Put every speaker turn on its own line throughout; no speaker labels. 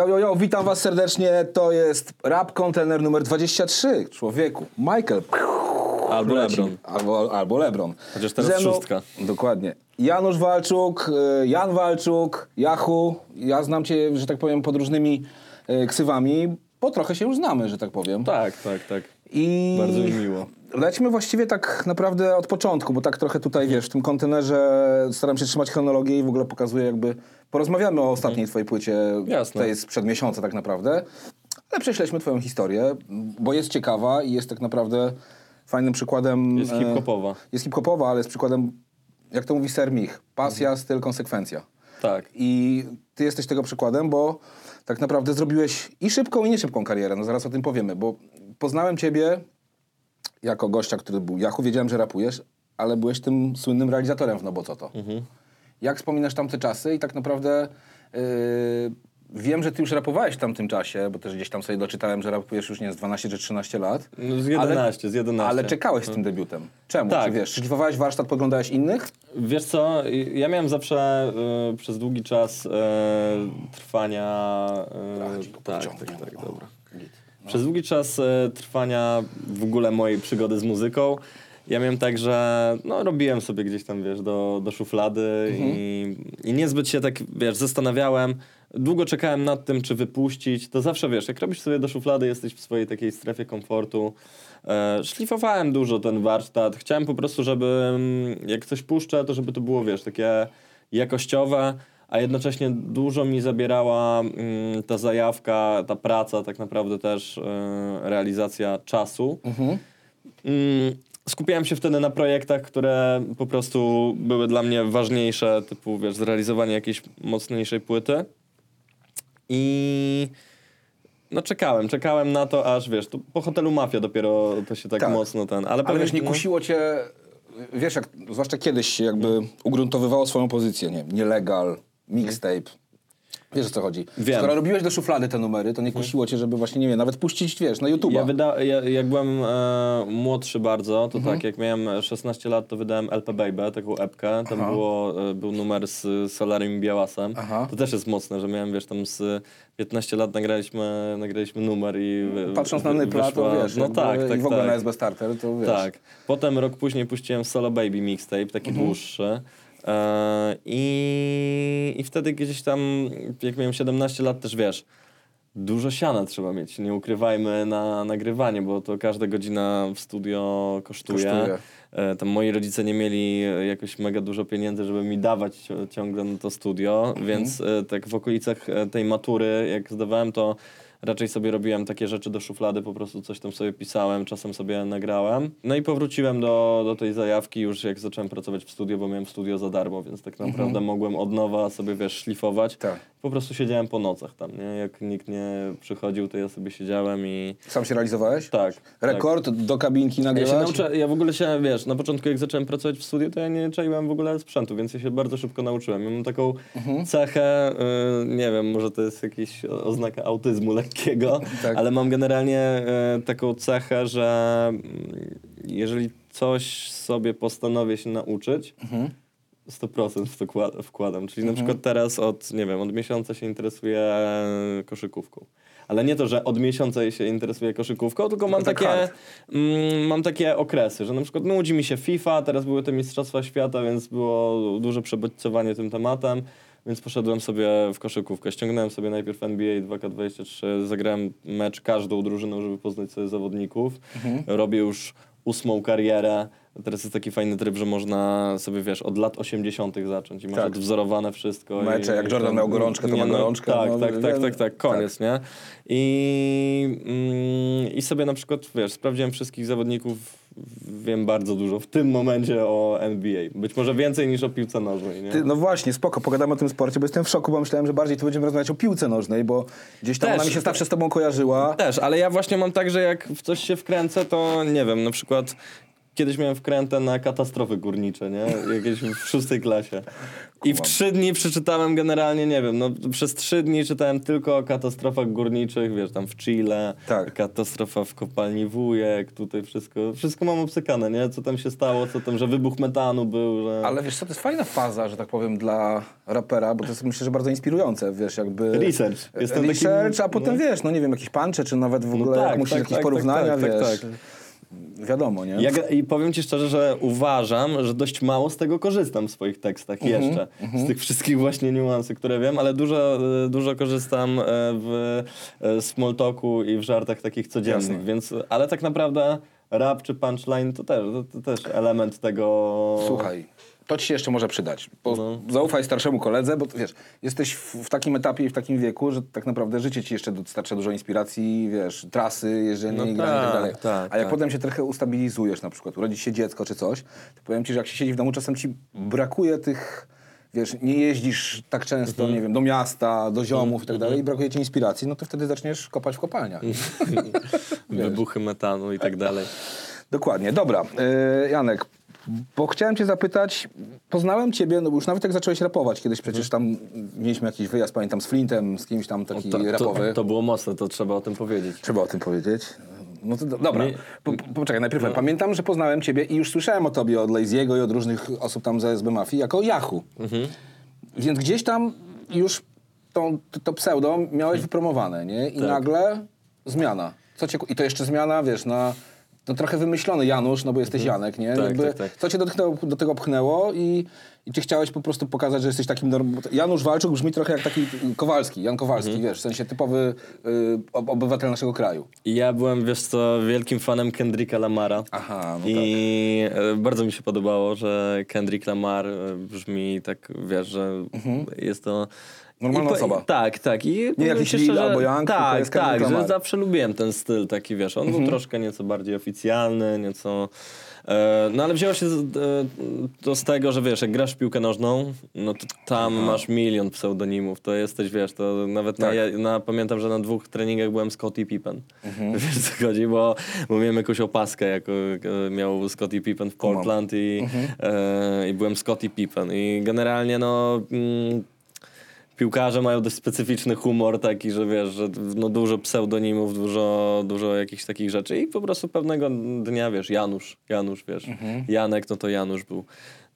Jo, jo, jo, witam was serdecznie. To jest rap kontener numer 23. Człowieku, Michael.
Albo
Leci.
Lebron.
Albo, albo Lebron.
Chociaż teraz
Ze mną-
szóstka.
Dokładnie. Janusz Walczuk, y, Jan Walczuk, Jachu. Ja znam cię, że tak powiem, pod różnymi y, ksywami, bo trochę się już znamy, że tak powiem.
Tak, tak, tak.
I
Bardzo mi miło.
Lećmy właściwie tak naprawdę od początku, bo tak trochę tutaj, wiesz, w tym kontenerze staram się trzymać chronologię i w ogóle pokazuję jakby... Porozmawiamy o ostatniej twojej płycie,
Mhm. Jasne.
tej sprzed miesiąca tak naprawdę, ale prześledźmy twoją historię, bo jest ciekawa i jest tak naprawdę fajnym przykładem...
Jest
e,
hip-hopowa.
Jest hip-hopowa, ale jest przykładem, jak to mówi Ser Mich, pasja, styl, konsekwencja.
Tak.
I ty jesteś tego przykładem, bo tak naprawdę zrobiłeś i szybką, i nieszybką karierę. No zaraz o tym powiemy, bo poznałem ciebie jako gościa, który był Jachu, wiedziałem, że rapujesz, ale byłeś tym słynnym realizatorem w No Bo Co To. Jak wspominasz tamte czasy i tak naprawdę yy, wiem, że ty już rapowałeś w tamtym czasie, bo też gdzieś tam sobie doczytałem, że rapujesz już nie z 12 czy 13 lat.
No z 11, z 11.
Ale czekałeś z tym debiutem. Czemu?
Tak.
Czy wiesz, szlifowałeś warsztat, podglądałeś innych?
Wiesz co, ja miałem zawsze y, przez długi czas y, trwania... Y, tak, tak, tak, dobra. Przez długi czas y, trwania w ogóle mojej przygody z muzyką ja miałem tak, że no, robiłem sobie gdzieś tam, wiesz, do, do szuflady i, i niezbyt się tak, wiesz, zastanawiałem. Długo czekałem nad tym, czy wypuścić. To zawsze, wiesz, jak robisz sobie do szuflady, jesteś w swojej takiej strefie komfortu. E, szlifowałem dużo ten warsztat. Chciałem po prostu, żeby mm, jak coś puszczę, to żeby to było, wiesz, takie jakościowe, a jednocześnie dużo mi zabierała mm, ta zajawka, ta praca, tak naprawdę też e, realizacja czasu. Mm, skupiałem się wtedy na projektach, które po prostu były dla mnie ważniejsze, typu wiesz, zrealizowanie jakiejś mocniejszej płyty. I no czekałem, czekałem na to, aż wiesz, po hotelu Mafia dopiero to się tak,
Tak.
mocno ten. Ale,
Ale
pewnie-
wiesz, nie
no,
kusiło cię, wiesz, jak, zwłaszcza kiedyś jakby ugruntowywało swoją pozycję, nie wiem, nielegal, mixtape. Wiesz o co chodzi?
Wiem.
Skoro robiłeś do szuflady te numery, to nie kusiło cię, żeby właśnie, nie wiem, nawet puścić, wiesz, na YouTube'a.
Ja, wyda- ja jak byłem e, młodszy bardzo, to
Mhm.
tak, jak miałem 16 lat, to wydałem LP Baby, taką epkę. Tam
Aha.
było, e, był numer z Solarem i Białasem.
Aha.
To też jest mocne, że miałem, wiesz, tam z 15 lat nagraliśmy, nagraliśmy numer i wy-
Patrząc na Nypla, to wiesz,
no tak, tak,
i w ogóle
tak.
na SB Starter, to wiesz.
Tak. Potem rok później puściłem Solo Baby mixtape, taki
Mhm.
dłuższy. E, i, I wtedy gdzieś tam, jak miałem 17 lat, też wiesz, dużo siana trzeba mieć. Nie ukrywajmy na nagrywanie, bo to każda godzina w studio kosztuje.
Kosztuje.
E, tam moi rodzice nie mieli jakoś mega dużo pieniędzy, żeby mi dawać ciągle na to studio,
Mhm.
więc e, tak w okolicach tej matury, jak zdawałem, to raczej sobie robiłem takie rzeczy do szuflady, po prostu coś tam sobie pisałem, czasem sobie nagrałem. No i powróciłem do, do tej zajawki już jak zacząłem pracować w studio, bo miałem studio za darmo, więc tak naprawdę mogłem od nowa sobie, wiesz, szlifować.
Mhm. Tak.
Po prostu siedziałem po nocach tam, nie? Jak nikt nie przychodził, to ja sobie siedziałem i...
Sam się realizowałeś?
Tak.
Rekord do kabinki
Ja się
nagrywać?
nauczę, ja w ogóle się, wiesz, na początku jak zacząłem pracować w studiu, to ja nie czaiłem w ogóle sprzętu, więc ja się bardzo szybko nauczyłem. Ja mam taką
Mhm.
cechę, y, nie wiem, może to jest jakaś o- oznaka autyzmu lekkiego,
Tak.
ale mam generalnie y, taką cechę, że mm, jeżeli coś sobie postanowię się nauczyć,
Mhm.
100% w to kła- wkładam. Czyli na przykład teraz od, nie wiem, od miesiąca się interesuję koszykówką. Ale nie to, że od miesiąca się interesuję koszykówką, tylko mam
tak
takie, mm, mam takie okresy, że na przykład nudzi mi się FIFA, teraz były te Mistrzostwa Świata, więc było duże przebodźcowanie tym tematem, więc poszedłem sobie w koszykówkę. Ściągnąłem sobie najpierw NBA 2K23, zagrałem mecz każdą drużyną, żeby poznać sobie zawodników. Robię już ósmą karierę. Teraz jest taki fajny tryb, że można sobie, wiesz, od lat 80. zacząć i masz
Tak.
odwzorowane wszystko.
Mecze,
i,
jak Jordan miał gorączkę, to
nie,
ma
no,
gorączkę,
Tak,
no,
tak, tak,
wiem.
tak, tak, koniec, nie? I, mm, I sobie na przykład, wiesz, sprawdziłem wszystkich zawodników, wiem bardzo dużo w tym momencie o NBA. Być może więcej niż o piłce nożnej, nie?
Ty, no właśnie, spoko, pogadamy o tym sporcie, bo jestem w szoku, bo myślałem, że bardziej tu będziemy rozmawiać o piłce nożnej, bo gdzieś tam
Też.
ona mi się zawsze z tobą kojarzyła.
Też, ale ja właśnie mam tak, że jak w coś się wkręcę, to nie wiem, na przykład kiedyś miałem wkrętę na katastrofy górnicze, nie? Jakieś w szóstej klasie. I w trzy dni przeczytałem generalnie, nie wiem, no przez trzy dni czytałem tylko o katastrofach górniczych, wiesz, tam w Chile,
Tak.
katastrofa w kopalni Wujek, tutaj wszystko, wszystko mam obsykane, nie? Co tam się stało, co tam, że wybuch metanu był, że...
Ale wiesz co, to jest fajna faza, że tak powiem, dla rapera, bo to jest myślę, że bardzo inspirujące, wiesz, jakby...
Research. Jestem
Research,
takim-
a potem
no.
wiesz, no nie wiem, jakieś puncze, czy nawet w ogóle
tak,
jak musisz
tak,
jakieś
tak,
porównania,
tak, tak,
wiesz. Wiadomo, nie?
Ja, I powiem ci szczerze, że uważam, że dość mało z tego korzystam w swoich tekstach
Mhm,
jeszcze. Z tych wszystkich właśnie niuansów, które wiem, ale dużo, e, dużo korzystam e, w e, small talku i w żartach takich codziennych,
Jasne.
więc, ale tak naprawdę rap czy punchline to też, to, to też element tego...
Słuchaj, to ci się jeszcze może przydać.
No.
Zaufaj starszemu koledze, bo wiesz, jesteś w, w takim etapie i w takim wieku, że tak naprawdę życie ci jeszcze dostarcza dużo inspiracji, wiesz, trasy, jeżdżenie,
No
granie i tak
tak,
dalej.
tak,
A jak
tak.
potem się trochę ustabilizujesz, na przykład urodzi się dziecko czy coś, to powiem ci, że jak się siedzi w domu, czasem ci brakuje tych, wiesz, nie jeździsz tak często,
Mhm.
nie wiem, do miasta, do ziomów i tak dalej i brakuje ci inspiracji, no to wtedy zaczniesz kopać w kopalniach.
Wybuchy metanu i tak dalej.
Dokładnie, dobra. Yy, Janek, bo chciałem cię zapytać, poznałem ciebie, no bo już nawet jak zacząłeś rapować, kiedyś przecież tam mieliśmy jakiś wyjazd, pamiętam, z Flintem, z kimś tam taki
To, to,
rapowy.
to było mocne, to trzeba o tym powiedzieć.
Trzeba o tym powiedzieć. No to do, dobra,
Nie-
po, po, poczekaj, najpierw pamiętam, że poznałem ciebie i już słyszałem o tobie od Lazy'ego i od różnych osób tam z SB Mafii jako Yahoo. Więc gdzieś tam już to, to pseudo miałeś wypromowane, nie? I
Tak.
nagle zmiana. Co cię, I to jeszcze zmiana, wiesz, na no trochę wymyślony Janusz, no bo jesteś Janek, nie?
Tak, tak, tak.
Co cię do, tego- do tego pchnęło i, i czy chciałeś po prostu pokazać, że jesteś takim... Norm... Janusz Walczuk brzmi trochę jak taki Kowalski, Jan Kowalski,
Mhm.
wiesz, w sensie typowy y, ob- obywatel naszego kraju.
Ja byłem, wiesz co, wielkim fanem Kendricka Lamara.
Aha, no
I e, bardzo mi się podobało, że Kendrick Lamar e, brzmi tak, wiesz, że jest to...
Normalna
I
osoba.
Tak, tak. I powiem
jakiś Lil
szczerze,
albo Young,
Tak,
jest
tak, że zawsze lubiłem ten styl taki, wiesz, on był troszkę nieco bardziej oficjalny, nieco... E, no ale wzięło się z, e, to z tego, że wiesz, jak grasz w piłkę nożną, no to tam masz milion pseudonimów, to jesteś, wiesz, to nawet na,
Tak.
ja- na, pamiętam, że na dwóch treningach byłem Scottie Pippen. Wiesz co chodzi, bo, bo miałem jakąś opaskę, jako e, miał Scottie Pippen w Portland i, e, i byłem Scottie Pippen i generalnie no... Mm, piłkarze mają dość specyficzny humor taki, że wiesz, że no dużo pseudonimów, dużo, dużo jakichś takich rzeczy i po prostu pewnego dnia, wiesz, Janusz, Janusz, wiesz, Janek, no to Janusz był.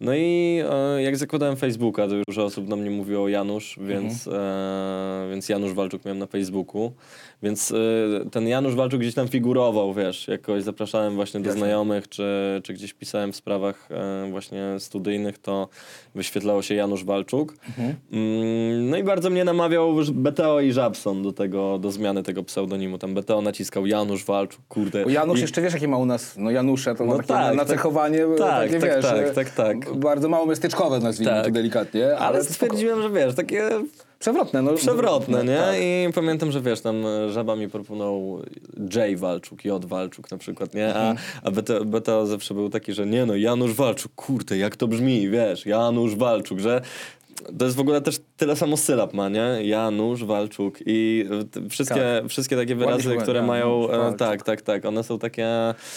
No i e, jak zakładałem Facebooka, to już osób do mnie mówiło Janusz, więc, e, więc Janusz Walczuk miałem na Facebooku, więc e, ten Janusz Walczuk gdzieś tam figurował, wiesz, jakoś zapraszałem właśnie do
Jasne.
znajomych, czy, czy gdzieś pisałem w sprawach e, właśnie studyjnych, to wyświetlało się Janusz Walczuk. Mm, no i bardzo mnie namawiał BTO i Żabson do tego, do zmiany tego pseudonimu. Tam BTO naciskał Janusz Walczuk, kurde.
Bo Janusz
I-
jeszcze wiesz, jakie ma u nas, no Janusze, to ma
No
takie
tak,
nacechowanie,
tak,
takie
tak,
wiesz,
tak, tak, tak.
Bardzo mało miasteczkowe, nazwijmy
Tak.
to delikatnie. Ale,
Ale
to spoko.
stwierdziłem, że wiesz, takie
Przewrotne, no.
przewrotne, nie?
tak.
I pamiętam, że wiesz, tam e, żaba mi proponował J Walczuk, J Walczuk na przykład, nie? A, a BTO, BTO zawsze był taki, że nie no, Janusz Walczuk, kurde, jak to brzmi, wiesz, Janusz Walczuk, że to jest w ogóle też tyle samo sylab ma, nie? Janusz Walczuk i e, wszystkie, wszystkie takie wyrazy,
Tak. Ładnie
które mają, e,
Walczuk.
tak, tak, tak, one są takie...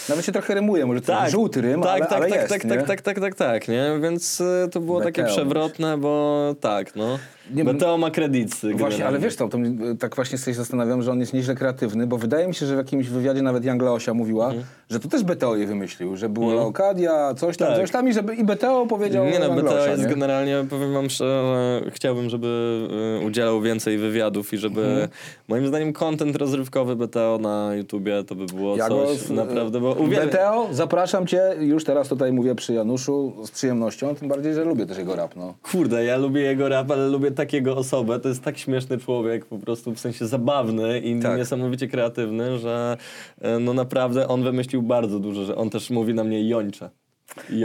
Nawet się trochę rymuje, może to
Tak,
żółty rym,
tak,
ale,
tak,
ale
tak,
jest,
tak,
nie?
tak, tak, tak, tak, tak, nie? Więc y, to było takie
BTO.
przewrotne, bo tak, no.
Nie,
BTO ma kredyty.
Właśnie, ale wiesz to e, tak właśnie sobie zastanawiam, że on jest nieźle kreatywny, bo wydaje mi się, że w jakimś wywiadzie nawet Jan Leosia mówiła,
Mhm.
że to też BTO je wymyślił, że była Leokadia, coś tam,
Tak.
coś tam i żeby i BTO powiedział
Nie no, BTO jest
nie?
generalnie, powiem wam szczerze, chciałbym, żeby y, udzielał więcej wywiadów i żeby,
Mhm.
moim zdaniem, content rozrywkowy BTO na YouTubie to by było
Ja
coś
z-
naprawdę, bo uwielbiam.
BTO, zapraszam cię, już teraz tutaj mówię przy Januszu z przyjemnością, tym bardziej, że lubię też jego rap, no.
Kurde, ja lubię jego rap, ale lubię takiego osobę. To jest tak śmieszny człowiek, po prostu w sensie zabawny i
Tak.
niesamowicie kreatywny, że no naprawdę on wymyślił bardzo dużo, że on też mówi na mnie jończe.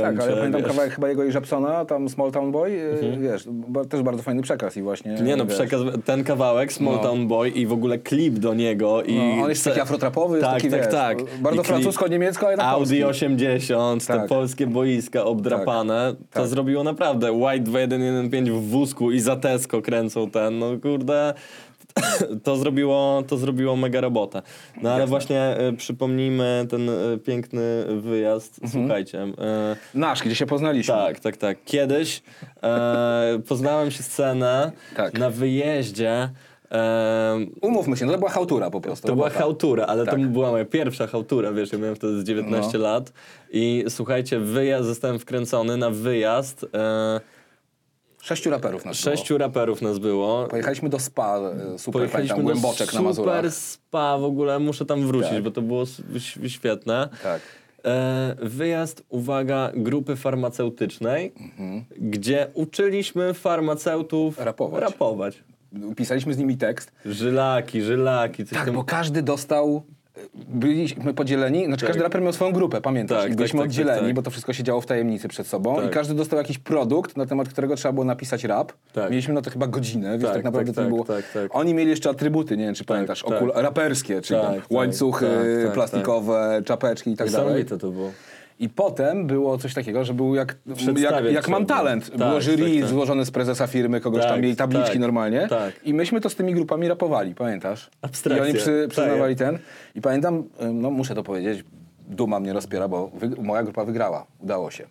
Tak, ale pamiętam
wiesz.
kawałek chyba jego i Żabsona, tam Small Town Boy, y, wiesz, ba- też bardzo fajny przekaz i właśnie...
Mhm. Nie no,
wiesz,
przekaz, ten kawałek, Small
No.
Town Boy i w ogóle klip do niego i...
No, on jest taki afrotrapowy, jest
tak,
taki,
tak,
wiesz,
tak.
bardzo francusko-niemiecko, ale na
Audi
polski.
80, te
Tak.
polskie boiska obdrapane, to
tak.
zrobiło naprawdę White 2115 w wózku i za Tesco kręcą ten, no kurde, to zrobiło, to zrobiło mega robotę. No ale właśnie e, przypomnijmy ten e, piękny wyjazd. Słuchajcie. E,
Nasz, gdzie się poznaliśmy.
tak, tak, tak. Kiedyś e, poznałem się scenę
Tak.
na wyjeździe. E,
Umówmy się, no to była chałtura po prostu.
to była
tak.
chałtura, ale
Tak.
to była moja pierwsza chałtura, wiesz, ja miałem wtedy z 19
No.
lat i słuchajcie, wyjazd, zostałem wkręcony na wyjazd, e,
Sześciu raperów nas było.
sześciu raperów nas było.
Pojechaliśmy do spa, e, super
Pojechaliśmy
pamiętam, głęboczek na Mazurach.
super spa, w ogóle muszę tam wrócić,
Tak.
bo to było świetne.
Tak.
E, wyjazd, uwaga, grupy farmaceutycznej, gdzie uczyliśmy farmaceutów
Rapować.
rapować.
Pisaliśmy z nimi tekst.
Żylaki, żylaki, coś
Tak,
tam.
bo każdy dostał. Byliśmy podzieleni, znaczy
Tak.
każdy raper miał swoją grupę, pamiętasz?
Tak,
I byliśmy
tak, tak,
oddzieleni,
tak, tak.
bo to wszystko się działo w tajemnicy przed sobą.
Tak.
I każdy dostał jakiś produkt, na temat którego trzeba było napisać rap.
Tak.
Mieliśmy na to chyba godzinę, więc
Tak,
tak naprawdę
tak,
to
tak,
było.
tak, tak.
Oni mieli jeszcze atrybuty, nie wiem czy pamiętasz,
tak.
okul- raperskie, czyli
Tak, tak,
łańcuchy
tak, tak,
plastikowe, czapeczki i tak dalej.
To było.
I potem było coś takiego, że był jak, jak, jak mam talent.
Tak,
było jury
tak, tak.
złożone z prezesa firmy, kogoś
Tak,
tam mieli tabliczki
tak,
normalnie.
tak.
I myśmy to z tymi grupami rapowali, pamiętasz?
Abstrakcja.
I oni przy,
Tak,
przyznawali ten. I pamiętam, no muszę to powiedzieć, duma mnie rozpiera, bo moja grupa wygrała. Udało się.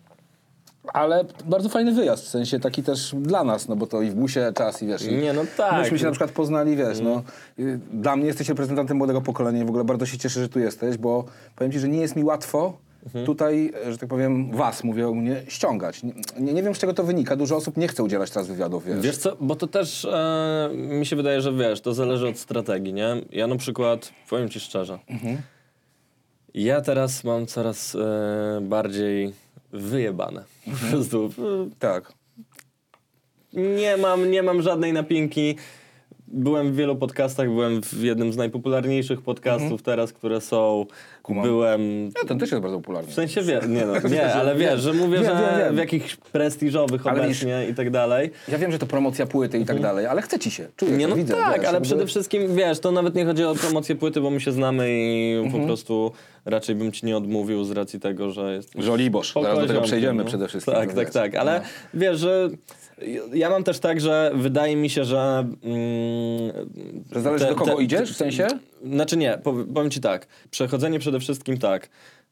Ale bardzo fajny wyjazd, w sensie taki też dla nas, no bo to i w busie czas i wiesz. I
Nie, no tak.
Myśmy się na przykład poznali, wiesz, no. y, Dla mnie jesteś reprezentantem młodego pokolenia i w ogóle bardzo się cieszę, że tu jesteś, bo powiem ci, że nie jest mi łatwo
Mhm.
tutaj, że tak powiem, was, mówię o mnie, ściągać. Nie, nie, wiem, z czego to wynika. Dużo osób nie chce udzielać teraz wywiadów, wiesz.
Wiesz co, bo to też e, mi się wydaje, że wiesz, to zależy od strategii, nie? Ja na przykład, powiem ci szczerze, ja teraz mam coraz e, bardziej wyjebane. Po prostu
Tak.
nie mam, nie mam żadnej napinki. Byłem w wielu podcastach, byłem w jednym z najpopularniejszych podcastów teraz, które są.
Kumam.
Byłem
Ja, ten też jest bardzo popularny.
w sensie wie, nie, no, nie, ale wiesz, że mówię,
Wiem,
że
wiem, wiem.
w jakichś prestiżowych
Ale
obecnie i tak dalej.
Ja wiem, że to promocja płyty i tak dalej, ale chce ci się. Czuję
Nie, no
widzę.
tak,
wiesz,
ale przede wszystkim, wiesz, to nawet nie chodzi o promocję płyty, bo my się znamy i po prostu raczej bym ci nie odmówił z racji tego, że jest...
Żoliborz. Zaraz do tego przejdziemy
no.
przede wszystkim.
Tak, tak,
wiesz.
tak, ale
No.
wiesz, że ja mam też tak, że wydaje mi się, że... Mm,
Że zależy
te-
do kogo
te-
idziesz, w sensie?
Znaczy nie, pow- powiem ci tak. Przechodzenie przede wszystkim tak.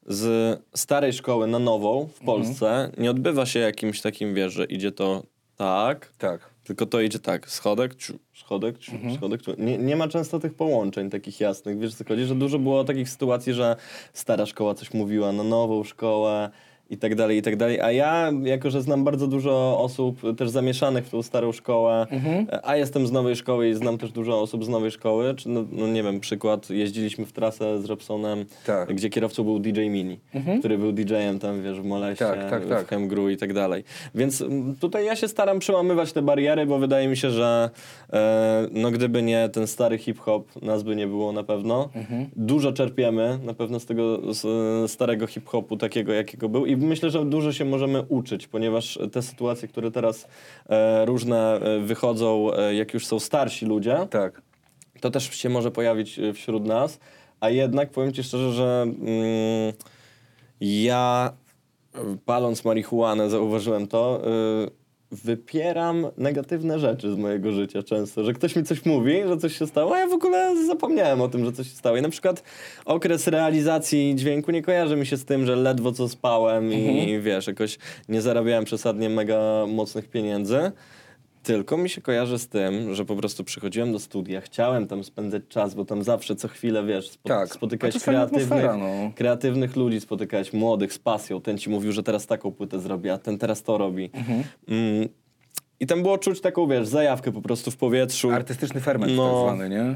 Z starej szkoły na nową w Polsce nie odbywa się jakimś takim, wiesz, że idzie to tak,
Tak.
tylko to idzie tak, schodek, ciu, schodek, ciu, schodek, ciu. Nie, nie ma często tych połączeń takich jasnych, wiesz co chodzi, że dużo było takich sytuacji, że stara szkoła coś mówiła na nową szkołę i tak dalej, i tak dalej, a ja, jako że znam bardzo dużo osób też zamieszanych w tą starą szkołę, a jestem z nowej szkoły i znam też dużo osób z nowej szkoły, czy no, no nie wiem, przykład, jeździliśmy w trasę z Robsonem,
Tak.
gdzie kierowcą był DJ Mini, który był DJ-em tam, wiesz, w Moleście,
Tak, tak, tak.
w Chemgru i tak dalej. Więc mm, tutaj ja się staram przełamywać te bariery, bo wydaje mi się, że e, no gdyby nie ten stary hip-hop, nas by nie było na pewno. Dużo czerpiemy na pewno z tego z, e, starego hip-hopu, takiego jakiego był i myślę, że dużo się możemy uczyć, ponieważ te sytuacje, które teraz e, różne e, wychodzą, e, jak już są starsi ludzie,
Tak.
to też się może pojawić y, wśród nas, a jednak powiem ci szczerze, że mm, ja y, paląc marihuanę zauważyłem to, y, wypieram negatywne rzeczy z mojego życia często, że ktoś mi coś mówi, że coś się stało, a ja w ogóle zapomniałem o tym, że coś się stało. I na przykład okres realizacji dźwięku nie kojarzy mi się z tym, że ledwo co spałem i wiesz, jakoś nie zarabiałem przesadnie mega mocnych pieniędzy. Tylko mi się kojarzy z tym, że po prostu przychodziłem do studia, chciałem tam spędzać czas, bo tam zawsze co chwilę, wiesz, spo,
Tak.
kreatywnych,
no.
kreatywnych ludzi, spotykałeś młodych z pasją. Ten ci mówił, że teraz taką płytę zrobi, a ten teraz to robi.
Mhm.
Mm. I tam było czuć taką, wiesz, zajawkę po prostu w powietrzu.
Artystyczny ferment
No.
tak zwany, nie?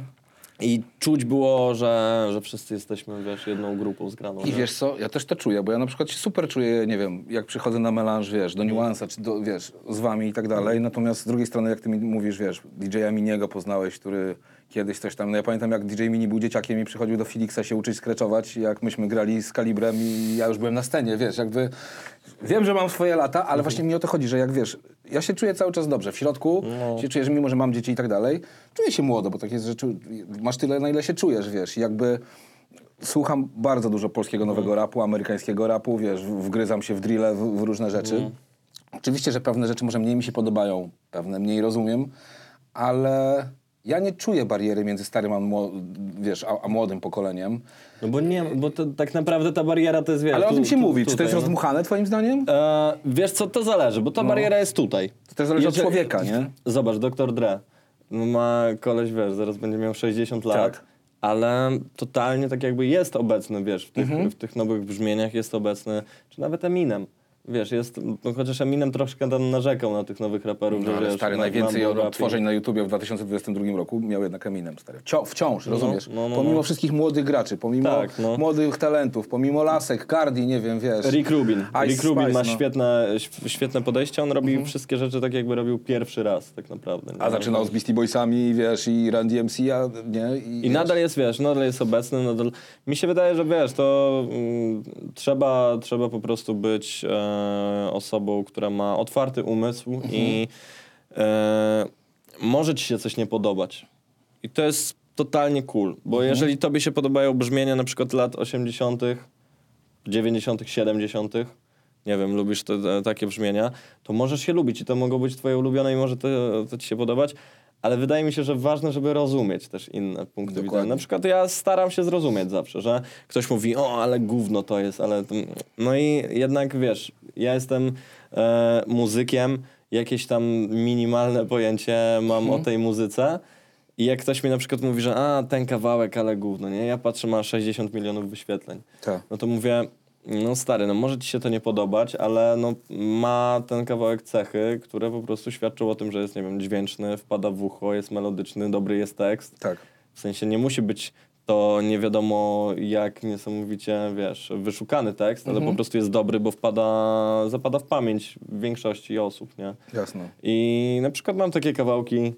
I czuć było, że, że wszyscy jesteśmy, wiesz, jedną grupą zgraną.
I
nie?
wiesz co, ja też to czuję, bo ja na przykład się super czuję, nie wiem, jak przychodzę na melanż, wiesz, do niuansa, czy do, wiesz, z wami i tak dalej, natomiast z drugiej strony, jak ty mi mówisz, wiesz, DJ-a Miniego poznałeś, który kiedyś coś tam, no ja pamiętam, jak DJ Mini był dzieciakiem i przychodził do Felixa się uczyć skreczować, jak myśmy grali z Kalibrem i ja już byłem na scenie, wiesz, jakby, wiem, że mam swoje lata, ale właśnie mi o to chodzi, że jak, wiesz, ja się czuję cały czas dobrze, w środku się czuję, że mimo, że mam dzieci i tak dalej, czuję się młodo, bo tak jest, że czu, masz tyle, na ile się czujesz, wiesz, i jakby słucham bardzo dużo polskiego nowego rapu, amerykańskiego rapu, wiesz, wgryzam się w drille, w, w różne rzeczy. Oczywiście, że pewne rzeczy może mniej mi się podobają, pewne mniej rozumiem, ale ja nie czuję bariery między starym a, wiesz, a, a młodym pokoleniem.
No bo nie, bo to tak naprawdę ta bariera to jest, wiesz...
Ale o tym się
tu-
mówi. Czy to
tutaj,
jest
no.
rozdmuchane twoim zdaniem?
E, wiesz co, to zależy, bo ta bariera jest tutaj.
To też zależy od człowieka, nie?
Zobacz, Dr. Dre. No ma koleś, wiesz, zaraz będzie miał 60 lat.
Tak.
Ale totalnie tak jakby jest obecny, wiesz, w tych,
Mhm.
w tych nowych brzmieniach jest obecny, czy nawet Eminem. Wiesz, jest, no chociaż Eminem troszkę tam narzekał na tych nowych raperów,
No,
że wiesz,
stary, najwięcej odtworzeń na YouTubie w 2022 roku miał jednak Eminem, stary. Wcią- wciąż, rozumiesz?
no, no,
pomimo
no.
wszystkich młodych graczy, pomimo
Tak, no.
młodych talentów, pomimo lasek, Cardi, nie wiem, wiesz.
Rick Rubin.
Ice
Rick Rubin
Spice,
ma
no. Mhm.
świetne, świetne podejście, on robi wszystkie rzeczy tak jakby robił pierwszy raz tak naprawdę. nie?
A zaczynał z Beastie Boysami, wiesz, i Run DMC, a nie? I,
I
wiesz,
nadal jest, wiesz, nadal jest obecny, nadal... Mi się wydaje, że wiesz, to mm, trzeba, trzeba po prostu być e, osobą, która ma otwarty umysł i e, może ci się coś nie podobać. I to jest totalnie cool, bo jeżeli tobie się podobają brzmienia na przykład lat 80., 90., 70., nie wiem, lubisz te, te, takie brzmienia, to możesz się lubić i to mogą być twoje ulubione i może to, to ci się podobać, ale wydaje mi się, że ważne, żeby rozumieć też inne punkty
Dokładnie.
widzenia. Na przykład ja staram się zrozumieć zawsze, że ktoś mówi, o, ale gówno to jest, ale... No i jednak, wiesz, ja jestem e, muzykiem, jakieś tam minimalne pojęcie mam
Mhm.
o tej muzyce i jak ktoś mi na przykład mówi, że a, ten kawałek, ale gówno, nie? Ja patrzę, ma 60 milionów wyświetleń.
Tak.
No to mówię, no stary, no może ci się to nie podobać, ale no ma ten kawałek cechy, które po prostu świadczą o tym, że jest, nie wiem, dźwięczny, wpada w ucho, jest melodyczny, dobry jest tekst.
Tak.
W sensie nie musi być to nie wiadomo jak niesamowicie, wiesz, wyszukany tekst, ale po prostu jest dobry, bo wpada, zapada w pamięć większości osób, nie?
Jasne.
I na przykład mam takie kawałki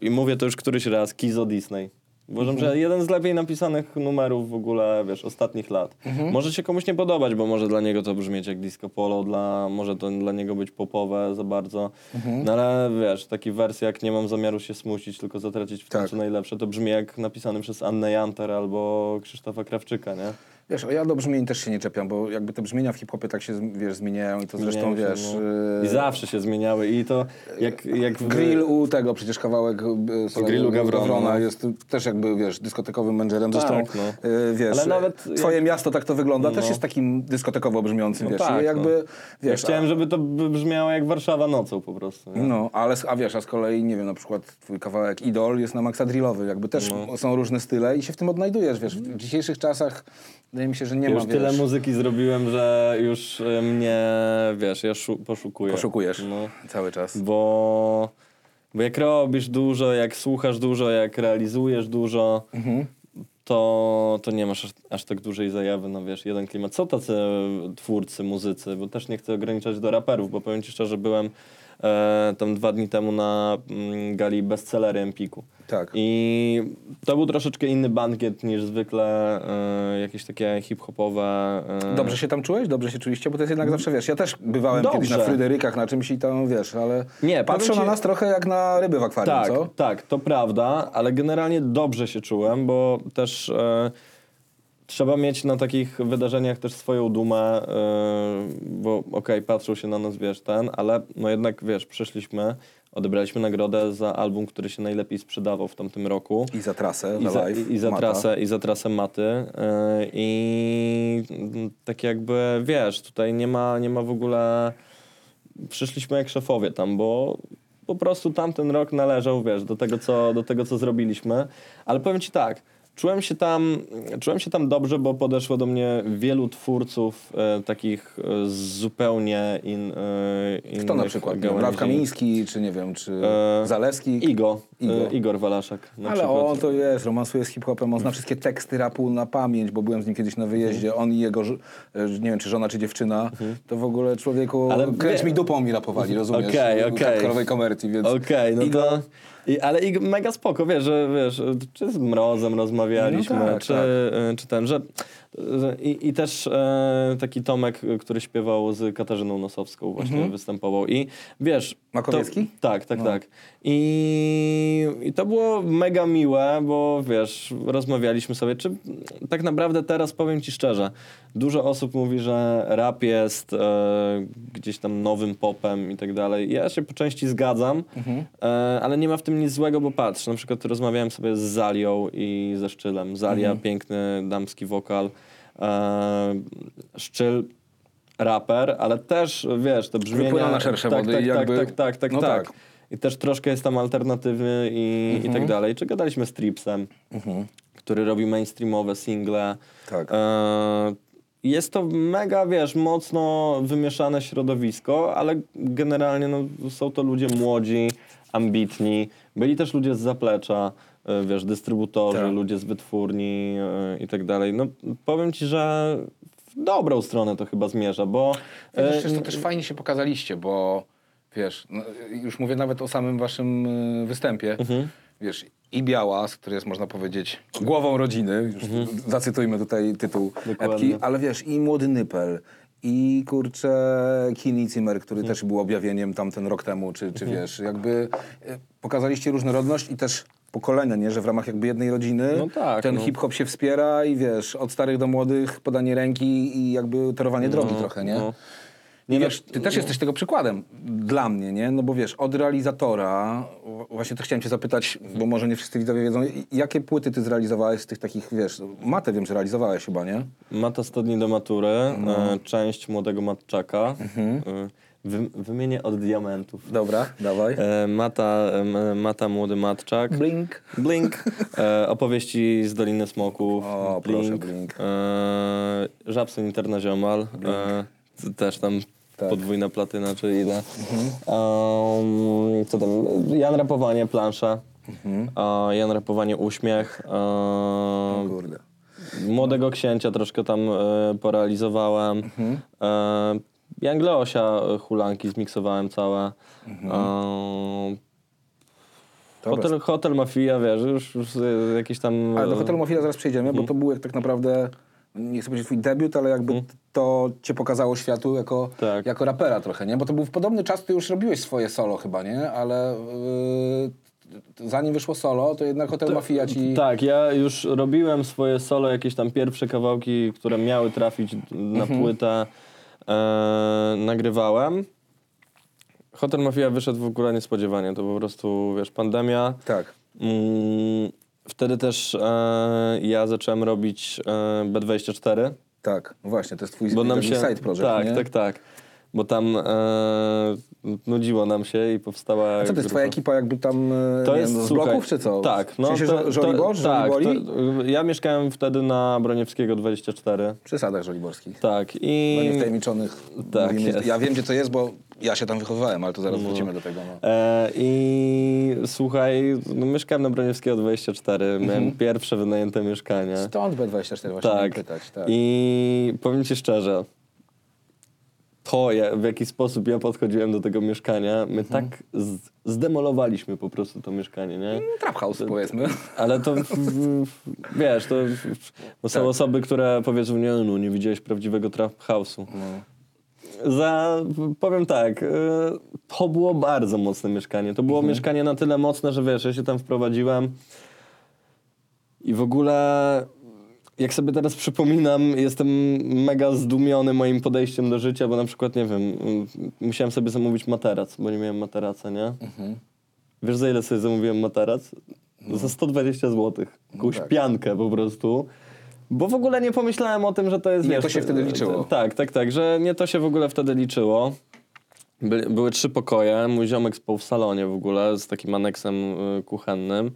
i mówię to już któryś raz, Kizo Disney. Uważam,
Mhm.
że jeden z lepiej napisanych numerów w ogóle, wiesz, ostatnich lat.
Mhm.
Może się komuś nie podobać, bo może dla niego to brzmieć jak disco polo, dla, może to dla niego być popowe za bardzo.
Mhm.
No ale wiesz, taki wersja jak nie mam zamiaru się smucić, tylko zatracić w tym,
Tak.
co najlepsze, to brzmi jak napisany przez Annę Janter albo Krzysztofa Krawczyka, nie?
Wiesz, ja do brzmień też się nie czepiam, bo jakby te brzmienia w hip-hopie tak się, wiesz, zmieniają i to zresztą,
Zmieniają się,
wiesz...
no.
yy,
I zawsze się zmieniały i to jak... jak w-
Grill u tego przecież kawałek y, Solego
Grillu Gawrona,
Gawrona
no.
jest też jakby, wiesz, dyskotekowym menedżerem. Zresztą,
Tak, no.
y, wiesz,
Ale nawet jak-
twoje miasto tak to wygląda, też
No.
jest takim dyskotekowo brzmiącym,
No
wiesz.
tak,
I jakby,
no. Ja
wiesz,
chciałem, żeby to brzmiało jak Warszawa nocą po prostu. Nie?
No, ale a wiesz, a z kolei, nie wiem, na przykład twój kawałek Idol jest na maksa drillowy, jakby też
No.
są różne style i się w tym odnajdujesz, wiesz. W dzisiejszych czasach wydaje mi się, że nie
Ja
ma,
już tyle muzyki zrobiłem, że już e, mnie, wiesz, ja szu- poszukuję.
poszukujesz
No,
cały czas.
bo, bo jak robisz dużo, jak słuchasz dużo, jak realizujesz dużo,
Mhm.
to, to nie masz aż, aż tak dużej zajawy, no wiesz, jeden klimat. Co tacy twórcy, muzycy, bo też nie chcę ograniczać do raperów, bo powiem ci szczerze, byłem e, tam dwa dni temu na mm, gali bestsellery Empiku.
Tak.
I to był troszeczkę inny bankiet niż zwykle e, jakieś takie hip-hopowe. E,
Dobrze się tam czułeś? Dobrze się czuliście? Bo to jest jednak zawsze, wiesz, ja też bywałem kiedyś na
Dobrze.
Fryderykach na czymś i tam, wiesz, ale
Nie,
patrzą
powiem
na
ci-
nas trochę jak na ryby w akwarium,
Tak,
co?
tak, to prawda, ale generalnie dobrze się czułem, bo też e, trzeba mieć na takich wydarzeniach też swoją dumę, e, bo okej, patrzą się na nas, wiesz, ten, ale no jednak, wiesz, przyszliśmy, odebraliśmy nagrodę za album, który się najlepiej sprzedawał w tamtym roku.
I za trasę,
I
za live,
i, za trasę, i za trasę maty. Yy, I tak jakby wiesz, tutaj nie ma, nie ma w ogóle. Przyszliśmy jak szefowie tam, bo po prostu tamten rok należał, wiesz, do tego, co, do tego, co zrobiliśmy. Ale powiem ci tak. Czułem się, tam, czułem się tam dobrze, bo podeszło do mnie wielu twórców e, takich e, zupełnie in, e, innych
Kto na przykład?
Gałęzi.
Raf Kamiński, czy nie wiem, czy
E,
Zaleski?
Igo,
Igo.
E, Igor Walaszak na
Ale
przykład.
on to jest, romansuje z hip-hopem, on zna wszystkie teksty rapu na pamięć, bo byłem z nim kiedyś na wyjeździe, on i jego, e, nie wiem, czy żona, czy dziewczyna, to w człowiek człowieku,
Ale
kręć mi dupą mi rapowali, rozumiesz?
Okej,
W
okej.
hardkorowej komercji, więc...
Okej, no
Igo-
to... I, ale i mega spoko, wiesz, że wiesz, czy z Mrozem rozmawialiśmy,
No tak,
czy,
tak.
y, czy ten, że I, i też e, taki Tomek, który śpiewał z Katarzyną Nosowską właśnie występował. I wiesz...
Makowiecki?
To, tak, tak, tak. I, I to było mega miłe, bo wiesz, rozmawialiśmy sobie, czy tak naprawdę teraz powiem ci szczerze, dużo osób mówi, że rap jest e, gdzieś tam nowym popem i tak dalej. Ja się po części zgadzam, e, ale nie ma w tym nic złego, bo patrz, na przykład rozmawiałem sobie z Zalią i ze Szczylem. Zalia, piękny damski wokal, e, Szczyl raper, ale też, wiesz, te brzmienia...
Wypłynął na szersze
tak,
wody
tak,
i jakby-
tak, tak, tak, tak,
no
tak.
tak.
I też troszkę jest tam alternatywny i, i tak dalej. Czy gadaliśmy z Tripsem, który robi mainstreamowe single.
Tak.
E, jest to mega, wiesz, mocno wymieszane środowisko, ale generalnie no, są to ludzie młodzi, ambitni. Byli też ludzie z zaplecza, e, wiesz, dystrybutorzy,
Tak.
ludzie z wytwórni e, i tak dalej. No powiem ci, że w dobrą stronę to chyba zmierza, bo... e,
Wiesz, to też fajnie się pokazaliście, bo wiesz, no, już mówię nawet o samym waszym występie.
Mhm.
Wiesz, i Białas, który jest, można powiedzieć, głową rodziny, już zacytujmy tutaj tytuł
Mhm. Dokładnie.
epki, ale wiesz, i Młody Nypel, i kurczę Kini Zimmer, który też był objawieniem tamten rok temu, czy, czy wiesz, jakby y, pokazaliście różnorodność i też pokolenia, nie? Że w ramach jakby jednej rodziny
No tak,
ten
no.
hip-hop się wspiera i wiesz, od starych do młodych podanie ręki i jakby torowanie drogi trochę, nie?
No.
Nie wiesz, ty też jesteś tego przykładem dla mnie, nie? No bo wiesz, od realizatora, właśnie to chciałem cię zapytać, bo może nie wszyscy widzowie wiedzą, jakie płyty ty zrealizowałeś z tych takich, wiesz, matę wiem, że realizowałeś chyba, nie?
Mata 100 dni do matury,
No.
e, część młodego matczaka.
Mhm.
E, wy, wymienię od diamentów.
Dobra, dawaj.
E, mata, e, mata młody matczak.
Blink.
Blink. E, opowieści z Doliny Smoków.
O, proszę, Blink.
E, Żabson Interna Ziomal. E, c- też tam
Tak.
podwójna platyna, czy ile. Um, co tam? Jan Rapowanie, plansza. E, Jan Rapowanie, uśmiech.
Kurde.
Młodego księcia troszkę tam e, porealizowałem.
Mhm.
E, e, hulanki zmiksowałem całe.
Mhm. Dobra.
hotel, hotel Mafia, wiesz, już, już jakieś tam...
Ale do Hotelu Mafia zaraz przejdziemy, bo to był jak tak naprawdę, nie chcę powiedzieć twój debiut, ale jakby to cię pokazało światu jako,
Tak.
jako rapera trochę, nie? Bo to był w podobny czas, ty już robiłeś swoje solo chyba, nie? Ale yy, zanim wyszło solo, to jednak Hotel Mafia ci...
Tak, ja już robiłem swoje solo, jakieś tam pierwsze kawałki, które miały trafić na
Mhm.
płytę, e, nagrywałem. Hotel Mafia wyszedł w ogóle niespodziewanie, to po prostu, wiesz, pandemia.
Tak.
Mm, wtedy też e, ja zacząłem robić e, B24,
Tak, no właśnie, to jest twój
bo nam się...
side project,
tak,
nie?
tak, tak. Bo tam e, nudziło nam się i powstała...
A co to jest
grupa.
twoja ekipa jakby tam e,
To jest
wiem, z
słuchaj,
bloków, czy co?
Tak.
No, w sensie
to-
to, Żolibor?
to- tak, to, ja mieszkałem wtedy na Broniewskiego 24.
Przy sadach żoliborskich.
Tak. I,
niewtajemniczonych.
Tak,
mówimy-. Ja wiem, gdzie to jest, bo ja się tam wychowywałem, ale to zaraz wrócimy do tego. No.
e, I słuchaj, no, mieszkałem na Broniewskiego 24. Miałem pierwsze wynajęte mieszkanie.
Stąd B24 właśnie
Tak.
pytać. Tak.
I powiem ci szczerze, to ja, w jaki sposób ja podchodziłem do tego mieszkania, my tak z, zdemolowaliśmy po prostu to mieszkanie, nie?
Trap house powiedzmy.
Ale to, w- w- wiesz, to bo są
Tak.
osoby, które powiedzą, nie, no nie widziałeś prawdziwego trap house'u.
No.
Za, powiem tak, y, to było bardzo mocne mieszkanie. To było mieszkanie na tyle mocne, że wiesz, ja się tam wprowadziłem i w ogóle jak sobie teraz przypominam, jestem mega zdumiony moim podejściem do życia, bo na przykład, nie wiem, musiałem sobie zamówić materac, bo nie miałem materaca, nie? Wiesz, za ile sobie zamówiłem materac? Za 120 zł. Jakąś
tak.
piankę po prostu. Bo w ogóle nie pomyślałem o tym, że to jest,
I nie
wiesz...
to się wtedy liczyło.
Tak, tak, tak, że nie to się w ogóle wtedy liczyło. By, były trzy pokoje, mój ziomek spał w salonie w ogóle z takim aneksem y, kuchennym.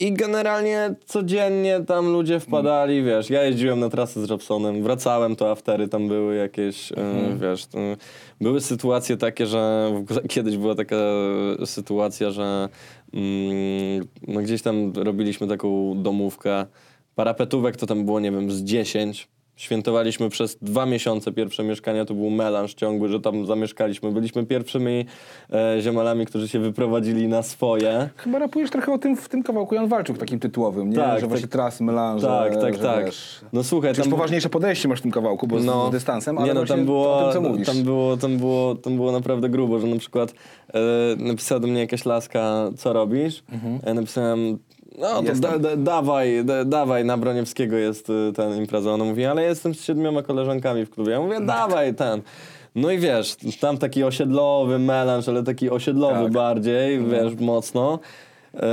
I generalnie codziennie tam ludzie wpadali, wiesz, ja jeździłem na trasę z Robsonem, wracałem, to aftery tam były jakieś, y, wiesz, to, były sytuacje takie, że kiedyś była taka sytuacja, że mm, no gdzieś tam robiliśmy taką domówkę, parapetówek to tam było, nie wiem, z 10, Świętowaliśmy przez dwa miesiące pierwsze mieszkania, to był melanż ciągły, że tam zamieszkaliśmy. Byliśmy pierwszymi e, ziomalami, którzy się wyprowadzili na swoje.
Chyba rapujesz trochę o tym w tym kawałku Jan Walczuk, takim tytułowym, nie?
Tak,
że
tak.
właśnie trasy, melanże,
Tak, tak, tak.
Wiesz,
No słuchaj, tam...
poważniejsze podejście masz w tym kawałku, bo z, z dystansem, ale
nie, no, tam było,
o tym, co mówisz.
Tam było, tam, było, tam było naprawdę grubo, że na przykład e, napisała do mnie jakaś laska, co robisz? Ja napisałem, no to da, da, dawaj, da, dawaj, na Broniewskiego jest y, ten impreza. Ona mówi, ale jestem z siedmioma koleżankami w klubie. Ja mówię, dawaj ten. No i wiesz, tam taki osiedlowy melanż, ale taki osiedlowy
Tak.
bardziej, wiesz, mocno. E,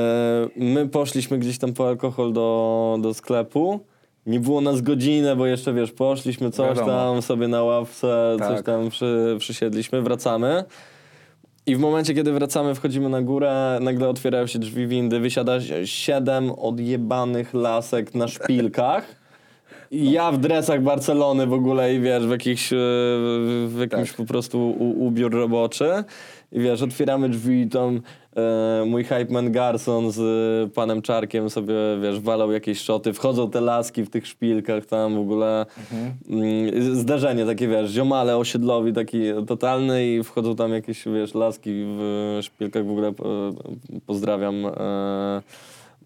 my poszliśmy gdzieś tam po alkohol do, do sklepu. Nie było nas godzinę, bo jeszcze wiesz, poszliśmy coś
Wiadomo.
tam sobie na ławce, coś
Tak.
tam przy, przysiedliśmy, wracamy. I w momencie, kiedy wracamy, wchodzimy na górę, nagle otwierają się drzwi windy, wysiada si- siedem odjebanych lasek na szpilkach. I ja w dresach Barcelony w ogóle i wiesz, w jakichś, e, w jakimś
Tak.
po prostu u, ubiór roboczy. I wiesz, otwieramy drzwi i tam e, mój hype man Garson z e, panem Czarkiem sobie, wiesz, walał jakieś szoty. Wchodzą te laski w tych szpilkach tam w ogóle. Mm, zdarzenie takie, wiesz, ziomale osiedlowi taki totalny i wchodzą tam jakieś, wiesz, laski w szpilkach. W ogóle e, pozdrawiam e,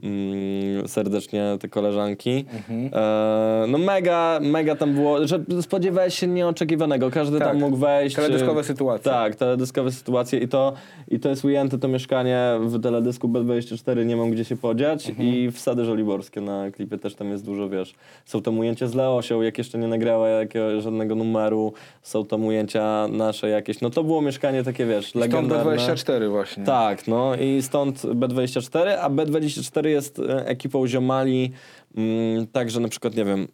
mm, serdecznie te koleżanki. E, no mega, mega tam było, że spodziewałeś się nieoczekiwanego. Każdy
Tak.
tam mógł wejść.
Teledyskowe
e,
sytuacje.
Tak, teledyskowe sytuacje i to, i to jest ujęte to mieszkanie w teledysku B24, nie mam gdzie się podziać i wsady żoliborskie na klipie też tam jest dużo, wiesz. Są tam ujęcia z Leosią, jak jeszcze nie nagrała jakiegoś, żadnego numeru, są tam ujęcia nasze jakieś. No to było mieszkanie takie, wiesz,
Stąd
legendarne.
B24 właśnie.
Tak, no i stąd B24, a B24 jest e, ekipą ziomali, mm, także na przykład, nie wiem,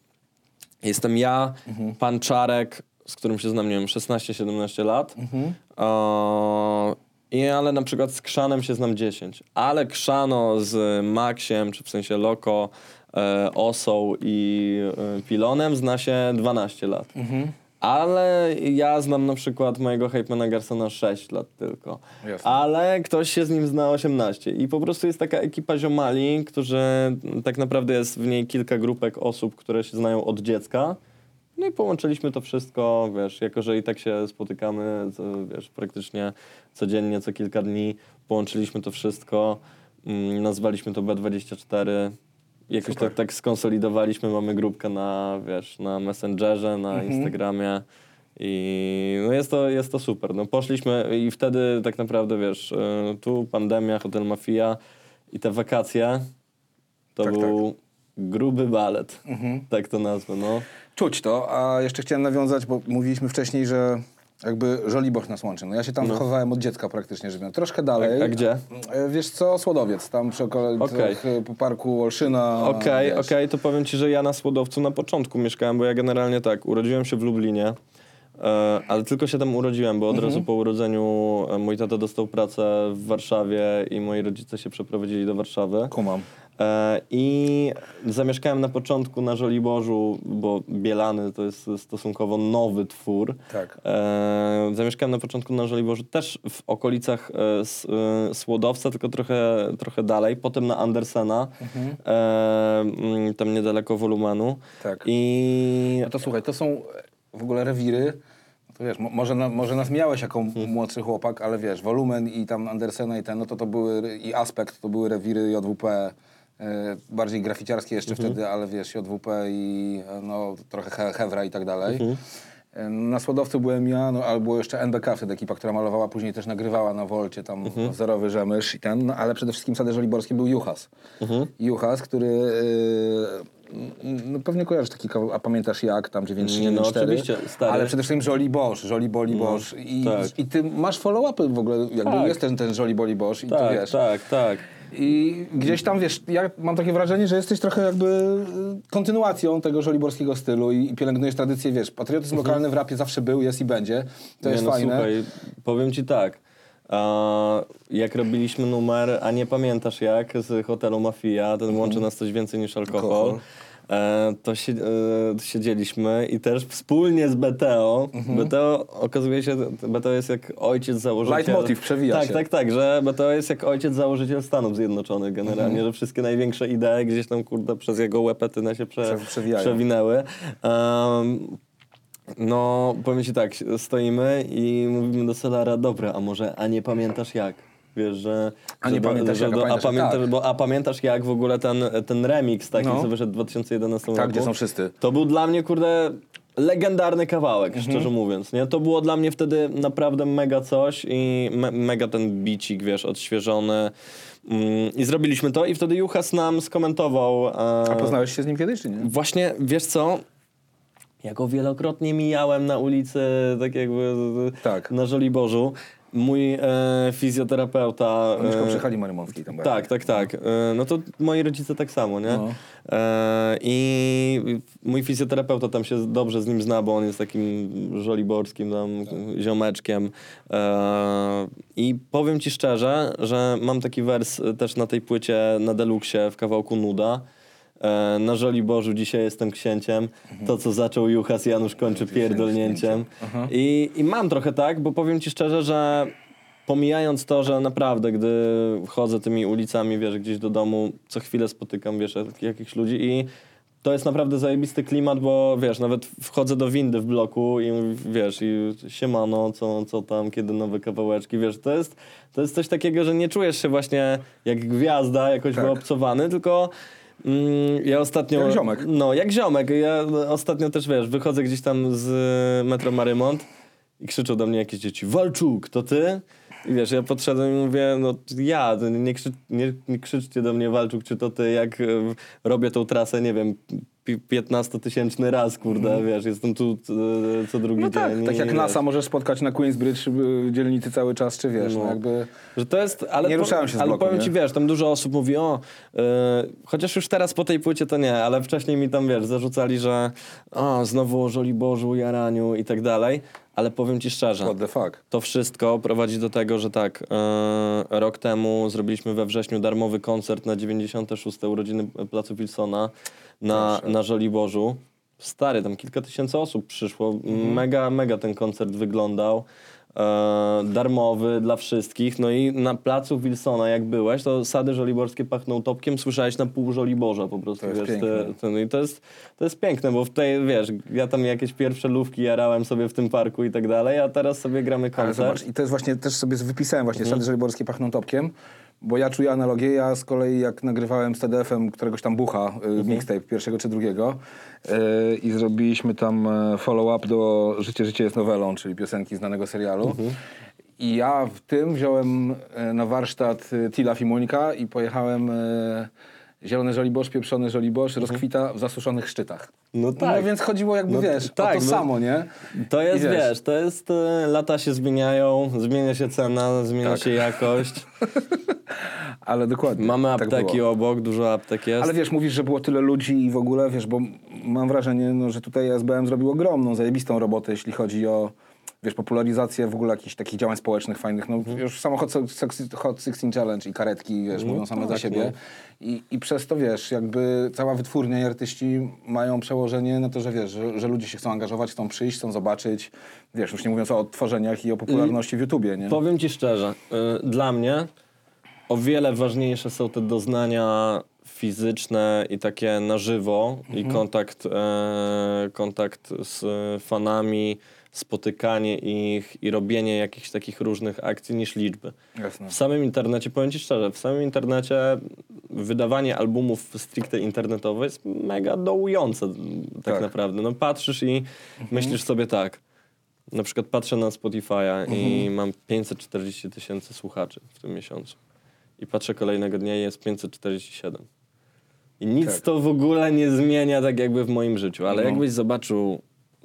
jestem ja, pan Czarek, z którym się znam, nie wiem, 16-17 lat, o, i, ale na przykład z Krzanem się znam 10, ale Krzano z Maxiem, czy w sensie Loko, e, Osą i e, Pilonem zna się 12 lat. Ale ja znam na przykład mojego Hypemana Garsona 6 lat tylko.
Jasne.
Ale ktoś się z nim zna 18. I po prostu jest taka ekipa ziomali, którzy tak naprawdę jest w niej kilka grupek osób, które się znają od dziecka. No i połączyliśmy to wszystko, wiesz, jako że i tak się spotykamy, co, wiesz, praktycznie codziennie, co kilka dni, połączyliśmy to wszystko, mm, nazwaliśmy to B24, jakoś tak, tak skonsolidowaliśmy, mamy grupkę na, wiesz, na Messengerze, na
Mhm.
Instagramie i no jest to, jest to super. No poszliśmy i wtedy tak naprawdę, wiesz, y, tu pandemia, Hotel Mafia i te wakacje, to
Tak,
był gruby balet,
Mhm.
tak to nazwę, no.
Czuć to, a jeszcze chciałem nawiązać, bo mówiliśmy wcześniej, że jakby Żoliborz nas łączy. No ja się tam wychowałem od dziecka praktycznie, żywiłem. Troszkę dalej.
A- a gdzie?
E, Wiesz co, Słodowiec, tam przy okolicach
Okej.
e, po parku Olszyna.
Okej,
wiesz.
okej, to powiem ci, że ja na Słodowcu na początku mieszkałem, bo ja generalnie tak, urodziłem się w Lublinie, e, ale tylko się tam urodziłem, bo od
Mhm.
razu po urodzeniu mój tata dostał pracę w Warszawie i moi rodzice się przeprowadzili do Warszawy.
Kumam.
E, I zamieszkałem na początku na Żoliborzu, bo Bielany to jest stosunkowo nowy twór.
Tak.
E, zamieszkałem na początku na Żoliborzu, też w okolicach e, Słodowca, tylko trochę, trochę dalej. Potem na Andersena, e, mm, tam niedaleko Wolumanu.
Tak.
I
No to słuchaj, to są w ogóle rewiry. To wiesz, mo- może, na, może nas miałeś jako
Mhm.
młodszy chłopak, ale wiesz, wolumen i tam Andersena i ten, no to to były, i aspekt, to były rewiry JWP, bardziej graficiarskie jeszcze
Mhm.
wtedy, ale wiesz, JWP i e, no trochę he, Hewra i tak dalej.
Mhm.
E, Na Słodowcu byłem ja, no, ale było jeszcze NBK wtedy ekipa, która malowała, później też nagrywała na Wolcie, tam
Mhm.
wzorowy rzemysz i ten, no, ale przede wszystkim w Żoliborskim był Juchas.
Mhm.
Juchas, który... e, no pewnie kojarzysz taki kawał, a pamiętasz jak, tam 994?
No, oczywiście, stary.
Ale przede wszystkim Jolly Bosch, Jolly Bolly Bosch. I,
tak.
I ty masz follow-upy w ogóle, jakby
Tak.
jest ten, ten Jolly Bosch i
tak,
wiesz.
tak, tak.
I gdzieś tam, wiesz, ja mam takie wrażenie, że jesteś trochę jakby y, kontynuacją tego żoliborskiego stylu i, i pielęgnujesz tradycję, wiesz, patriotyzm lokalny w rapie zawsze był, jest i będzie. To jest
Mhm. no,
fajne.
Słuchaj, powiem ci tak. A, jak robiliśmy numer, a nie pamiętasz jak, z hotelu Mafia, ten łączy nas coś więcej niż alkohol.
Alkohol.
E, to si- e, siedzieliśmy i też wspólnie z BTO, BTO okazuje się, BTO jest jak ojciec założyciel...
Leitmotiv przewija
tak,
się.
Tak, tak, że BTO jest jak ojciec założyciel Stanów Zjednoczonych generalnie, że wszystkie największe idee gdzieś tam, kurde, przez jego łepetynę się prze,
przewijają.
przewinęły. Em, no, powiem ci tak, stoimy i mówimy do Solara, dobra, a może, a nie pamiętasz jak? Wiesz, że...
A nie
do-
pamiętasz jak, a
do- a
pamiętasz tak.
bo, a pamiętasz jak w ogóle ten, ten remix taki,
No.
co wyszedł w 2011
Tak,
roku?
gdzie są wszyscy.
To był dla mnie, kurde, legendarny kawałek,
Mhm.
szczerze mówiąc. Nie? To było dla mnie wtedy naprawdę mega coś i me, mega ten bicik, wiesz, odświeżony. Mm, I zrobiliśmy to i wtedy Juchas nam skomentował... e,
A poznałeś się z nim kiedyś, czy nie?
Właśnie, wiesz co? Ja go wielokrotnie mijałem na ulicy, tak jakby
Tak.
na Żoliborzu. Mój e, fizjoterapeuta...
Mieszkał
e,
przy hali marymąckiej tam
tak, tak, tak. E, No to moi rodzice tak samo, nie?
No.
E, I mój fizjoterapeuta tam się dobrze z nim zna, bo on jest takim żoliborskim tam ziomeczkiem. E, I powiem ci szczerze, że mam taki wers też na tej płycie na Deluxe w kawałku Nuda. E, Na Żoliborzu dzisiaj jestem księciem. To, co zaczął Juchas, Janusz kończy pierdolnięciem. I, I mam trochę tak, bo powiem ci szczerze, że pomijając to, że naprawdę, gdy chodzę tymi ulicami, wiesz, gdzieś do domu, co chwilę spotykam, wiesz, jak- jakichś ludzi i to jest naprawdę zajebisty klimat, bo wiesz, nawet wchodzę do windy w bloku i wiesz, i siemano, co, co tam, kiedy nowe kawałeczki, wiesz, to jest, to jest coś takiego, że nie czujesz się właśnie jak gwiazda, jakoś
Tak.
wyobcowany, tylko ja ostatnio...
Jak ziomek.
No, jak ziomek. Ja ostatnio też, wiesz, wychodzę gdzieś tam z metro Marymont i krzyczą do mnie jakieś dzieci, Walczuk, to ty? I wiesz, ja podszedłem i mówię, no ja, nie, krzy, nie, nie krzyczcie do mnie Walczuk, czy to ty, jak e, robię tą trasę, nie wiem, 15-tysięczny raz, kurde, wiesz, jestem tu e, co drugi.
No tak,
dzień.
tak jak
wiesz,
NASA możesz spotkać na Queensbridge y, dzielnicy cały czas, czy wiesz, no,
No.
jakby...
Że to jest, ale,
Nie ruszałem się z
ale
bloku,
powiem
nie?
ci, wiesz, tam dużo osób mówi, o, yy, chociaż już teraz po tej płycie to nie, ale wcześniej mi tam, wiesz, zarzucali, że o, znowu o Żoliborzu, Jaraniu i tak dalej, ale powiem ci szczerze, to wszystko prowadzi do tego, że tak, yy, rok temu zrobiliśmy we wrześniu darmowy koncert na 96. urodziny Placu Wilsona na,
Proszę.
na Żoliborzu. Stary, tam kilka tysięcy osób przyszło. Mega, mega ten koncert wyglądał. E, darmowy dla wszystkich. No i na placu Wilsona, jak byłeś, to sady żoliborskie pachną topkiem, słyszałeś na pół Żoliborza po prostu.
To
wiesz,
piękne.
te, no i to jest, to jest piękne, bo w tej, wiesz, ja tam jakieś pierwsze lówki jarałem sobie w tym parku i tak dalej, a teraz sobie gramy
Ale
koncert.
zobacz, i to jest właśnie, też sobie wypisałem właśnie, sady żoliborskie pachną topkiem, bo ja czuję analogię, ja z kolei jak nagrywałem z TDF-em któregoś tam bucha, y, mixtape pierwszego czy drugiego y, i zrobiliśmy tam e, follow-up do Życie, życie jest nowelą, czyli piosenki znanego serialu. I ja w tym wziąłem e, na warsztat e, Tila Fimuńka i pojechałem e, Zielony Żoliborz, Pieprzony Żoliborz, rozkwita w zasuszonych szczytach.
No tak.
No więc chodziło jakby,
No
wiesz,
tak,
o to
no-
samo, nie?
To jest, wiesz, to jest, e, lata się zmieniają, zmienia się cena, zmienia
Tak.
się jakość.
Ale dokładnie.
Mamy
tak
apteki
było.
obok, dużo aptek jest.
Ale wiesz, mówisz, że było tyle ludzi i w ogóle, wiesz, bo mam wrażenie, no, że tutaj SBM zrobił ogromną, zajebistą robotę, jeśli chodzi o, wiesz, popularyzację w ogóle jakichś takich działań społecznych fajnych. No, już samo Hot, Hot 16 Challenge i karetki, wiesz, mówią same za
tak,
siebie. I, I przez to, wiesz, jakby cała wytwórnia i artyści mają przełożenie na to, że wiesz, że, że ludzie się chcą angażować, chcą przyjść, chcą zobaczyć, wiesz, już nie mówiąc o odtworzeniach i o popularności w YouTubie, nie?
Powiem ci szczerze, y, dla mnie o wiele ważniejsze są te doznania fizyczne i takie na żywo i kontakt, e, kontakt z fanami, spotykanie ich i robienie jakichś takich różnych akcji niż liczby.
Jasne.
W samym internecie, powiem ci szczerze, w samym internecie wydawanie albumów stricte internetowe jest mega dołujące tak,
Tak.
naprawdę. No patrzysz i myślisz sobie tak, na przykład patrzę na Spotify'a i mam 540 tysięcy słuchaczy w tym miesiącu. I patrzę kolejnego dnia i jest 547. I nic
Tak.
to w ogóle nie zmienia tak jakby w moim życiu, ale
No.
jakbyś zobaczył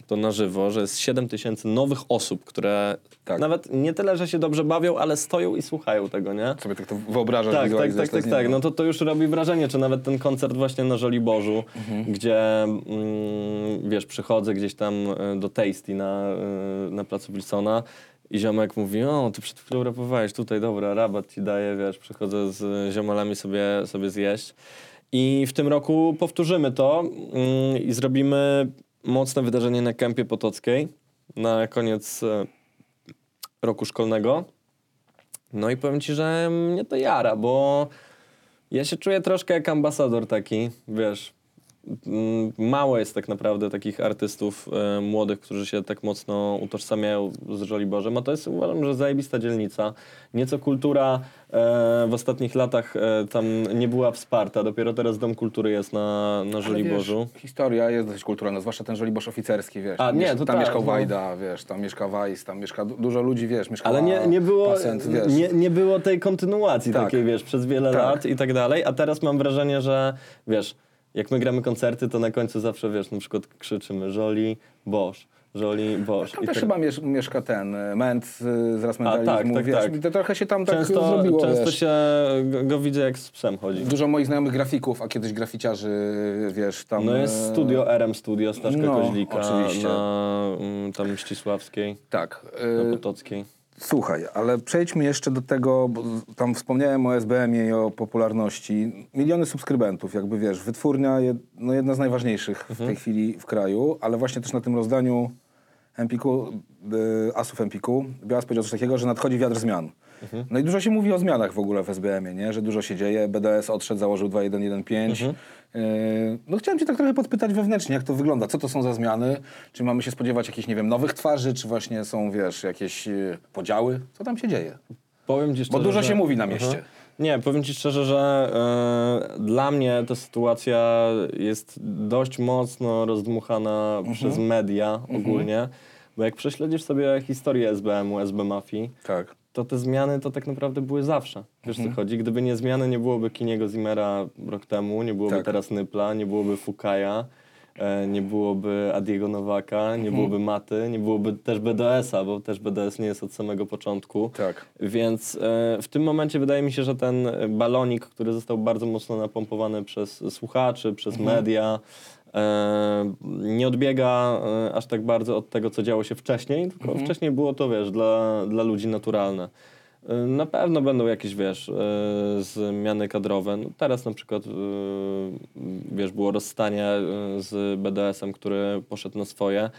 to na żywo, że jest 7 tysięcy nowych osób, które
Tak.
nawet nie tyle, że się dobrze bawią, ale stoją i słuchają tego, nie?
Sobie tak to wyobrażasz,
Tak, tak, tak, tak, tak. No to, to już robi wrażenie, czy nawet ten koncert właśnie na Żoliborzu,
Mhm.
gdzie mm, wiesz, przychodzę gdzieś tam e, do Tasty na, e, na placu Wilsona i ziomek mówi, o, ty przed chwilą rapowałeś tutaj, dobra, rabat ci daję, wiesz, przychodzę z ziomalami sobie, sobie zjeść. I w tym roku powtórzymy to mm, i zrobimy mocne wydarzenie na Kępie Potockiej na koniec e, roku szkolnego. No i powiem ci, że mnie to jara, bo ja się czuję troszkę jak ambasador taki, wiesz. Mm, Mało jest tak naprawdę takich artystów e, młodych, którzy się tak mocno utożsamiają z Żoliborzem, a to jest uważam, że zajebista dzielnica. Nieco kultura e, w ostatnich latach e, tam nie była wsparta, dopiero teraz Dom Kultury jest na, na Żoliborzu.
Wiesz, historia jest dosyć kulturalna, zwłaszcza ten Żoliborz oficerski, wiesz.
A, nie, to
Tam
tak,
mieszkał
no.
Wajda, wiesz, tam mieszka Weiss, tam mieszka du- dużo ludzi, wiesz, mieszkała
Ale nie, nie, było,
Pasent, wiesz.
nie, nie było tej kontynuacji
Tak.
takiej, wiesz, przez wiele
Tak.
lat i tak dalej, a teraz mam wrażenie, że wiesz, jak my gramy koncerty, to na końcu zawsze, wiesz, na przykład krzyczymy Żoli, Boż, Żoli, Boż.
Tam
I
też
tak-
chyba miesz, mieszka ten e, Ment z, z Rasmentalizmu,
tak,
wiesz,
tak.
i to trochę się tam tak
często
zrobiło,
często
wiesz.
się go, widzę, jak z psem chodzi.
Dużo moich znajomych grafików, a kiedyś graficiarzy, wiesz, tam...
No jest
e,
studio RM Studio, Staszka
no,
Koźlika
oczywiście.
na mm, tam Ścisławskiej,
Tak.
na Potockiej.
Słuchaj, ale przejdźmy jeszcze do tego, bo tam wspomniałem o SBM-ie i o popularności. Miliony subskrybentów, jakby wiesz, wytwórnia, jed, no jedna z najważniejszych w tej chwili w kraju, ale właśnie też na tym rozdaniu Empiku, y, Asów Empiku, Białas powiedział coś takiego, że nadchodzi wiatr zmian. No i dużo się mówi o zmianach w ogóle w SBM-ie, nie? że dużo się dzieje. BDS odszedł, założył 2115. Yy, no chciałem cię tak trochę podpytać wewnętrznie, jak to wygląda, co to są za zmiany? Czy mamy się spodziewać jakichś, nie wiem, nowych twarzy, czy właśnie są, wiesz, jakieś yy, podziały? Co tam się dzieje?
Powiem ci szczerze,
dużo
że...
się mówi na mieście.
Nie, powiem ci szczerze, że e, dla mnie ta sytuacja jest dość mocno rozdmuchana
Mhm.
przez media ogólnie, bo jak prześledzisz sobie historię SBM-u, SB Mafii,
Tak.
To te zmiany to tak naprawdę były zawsze. Wiesz
Mhm.
co chodzi? Gdyby nie zmiany, nie byłoby Kiniego Zimmera rok temu, nie byłoby
Tak.
teraz Nypla, nie byłoby Fukaja, e, nie byłoby Adiego Nowaka,
Mhm.
nie byłoby Maty, nie byłoby też BDS-a, bo też BDS nie jest od samego początku.
Tak.
Więc e, w tym momencie wydaje mi się, że ten balonik, który został bardzo mocno napompowany przez słuchaczy, przez
Mhm.
media, nie odbiega e, aż tak bardzo od tego, co działo się wcześniej, tylko
Mhm.
wcześniej było to, wiesz, dla, dla ludzi naturalne. E, Na pewno będą jakieś, wiesz, e, zmiany kadrowe. No teraz na przykład, e, wiesz, było rozstanie e, z BDS-em, który poszedł na swoje.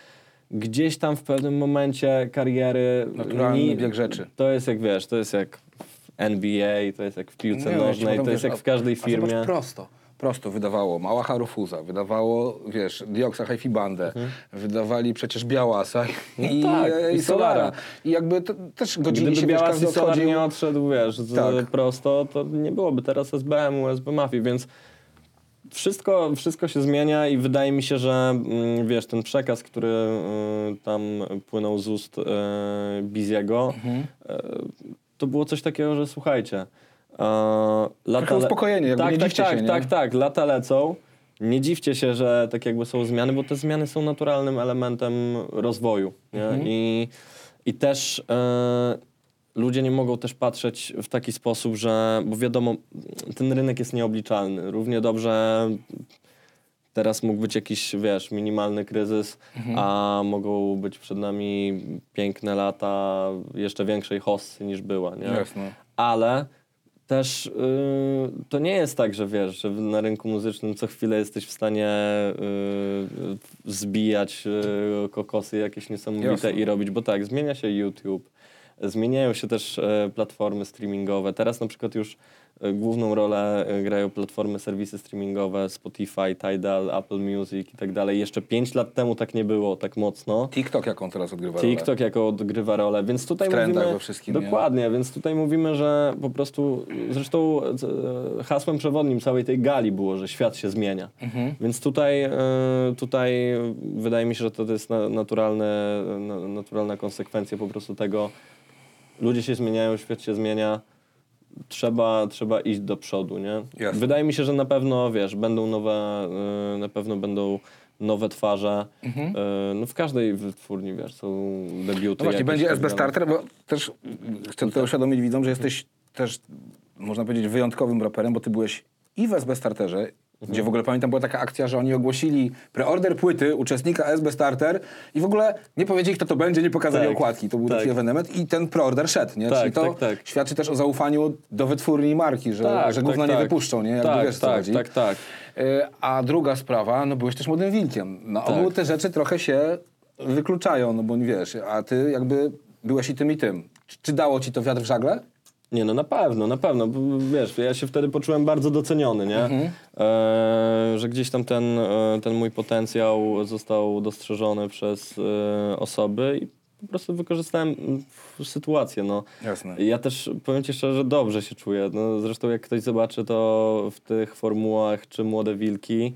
Gdzieś tam w pewnym momencie kariery...
Naturalny
ni-
bieg rzeczy.
To jest jak, wiesz, to jest jak w NBA, to jest jak w piłce
Nie, no,
nożnej, to jest jak w
a-
każdej
a
firmie.
prosto. Prosto wydawało Mała Harufuza, wydawało, wiesz, Dioksa Hi-Fi Bandę, wydawali przecież Białasa i,
tak,
e,
i
i Solara.
Solara.
I jakby to, też godzili
Gdyby
się, wiesz,
Białas
każdy
i Solar nie odszedł, wiesz, z
Tak.
prosto, to nie byłoby teraz SBM-u, SB Mafii, więc wszystko, wszystko się zmienia i wydaje mi się, że mm, wiesz, ten przekaz, który y, tam płynął z ust y, Biziego,
Mhm.
y, to było coś takiego, że słuchajcie, lata
Trochę uspokojenie, jakby
tak,
nie
tak,
dziwcie
tak,
się, nie?
tak, tak, lata lecą. Nie dziwcie się, że tak jakby są zmiany, bo te zmiany są naturalnym elementem rozwoju.
Mhm.
I, I też e, ludzie nie mogą też patrzeć w taki sposób, że, bo wiadomo, ten rynek jest nieobliczalny. Równie dobrze teraz mógł być jakiś, wiesz, minimalny kryzys,
Mhm.
a mogą być przed nami piękne lata jeszcze większej hossy niż była, nie?
Jasne.
ale też y, to nie jest tak, że wiesz, że na rynku muzycznym co chwilę jesteś w stanie y, zbijać y, kokosy jakieś niesamowite
Jasne.
i robić, bo tak, zmienia się YouTube, zmieniają się też e, platformy streamingowe. Teraz na przykład już główną rolę e, grają platformy, serwisy streamingowe, Spotify, Tidal, Apple Music i tak dalej. Jeszcze pięć lat temu tak nie było tak mocno.
TikTok jaką teraz odgrywa rolę?
TikTok jako odgrywa rolę, więc tutaj
W
mówimy...
we wszystkim, nie?
Dokładnie, więc tutaj mówimy, że po prostu... Zresztą e, hasłem przewodnim całej tej gali było, że świat się zmienia.
Mhm.
Więc tutaj, e, tutaj wydaje mi się, że to jest na, naturalne, na, naturalna konsekwencja po prostu tego. Ludzie się zmieniają, świat się zmienia. Trzeba, trzeba iść do przodu, nie?
Jasne.
Wydaje mi się, że na pewno, wiesz, będą nowe, e, na pewno będą nowe twarze.
Mhm.
E, No w każdej wytwórni, wiesz, są debiuty.
No właśnie, będzie
tak
SB. Starter, bo też chcę tutaj uświadomić widzom, że jesteś też, można powiedzieć, wyjątkowym raperem, bo ty byłeś i w SB Starterze, Gdzie w ogóle pamiętam, była taka akcja, że oni ogłosili preorder płyty uczestnika SB Starter i w ogóle nie powiedzieli, kto to będzie, nie pokazali
Tak,
okładki. To był
tak.
taki ewenement i ten preorder szedł, nie?
Tak,
Czyli to
tak, tak.
świadczy też o zaufaniu do wytwórni marki, że,
Tak,
że
tak,
gówna nie
tak.
wypuszczą, nie? Jakby
Tak,
wiesz, co
tak,
chodzi.
tak, tak.
Y, A druga sprawa, no byłeś też młodym wilkiem.
Tak.
ogół te rzeczy trochę się wykluczają, no bo nie wiesz, a ty jakby byłeś i tym i tym. Czy, czy dało ci to wiatr w żagle?
Nie, no na pewno, na pewno. bo Wiesz, ja się wtedy poczułem bardzo doceniony, nie?
Mhm.
E, że gdzieś tam ten, e, ten mój potencjał został dostrzeżony przez e, osoby i po prostu wykorzystałem sytuację, no.
Jasne.
Ja też powiem ci szczerze, że dobrze się czuję. No, zresztą jak ktoś zobaczy to w tych formułach, czy Młode Wilki,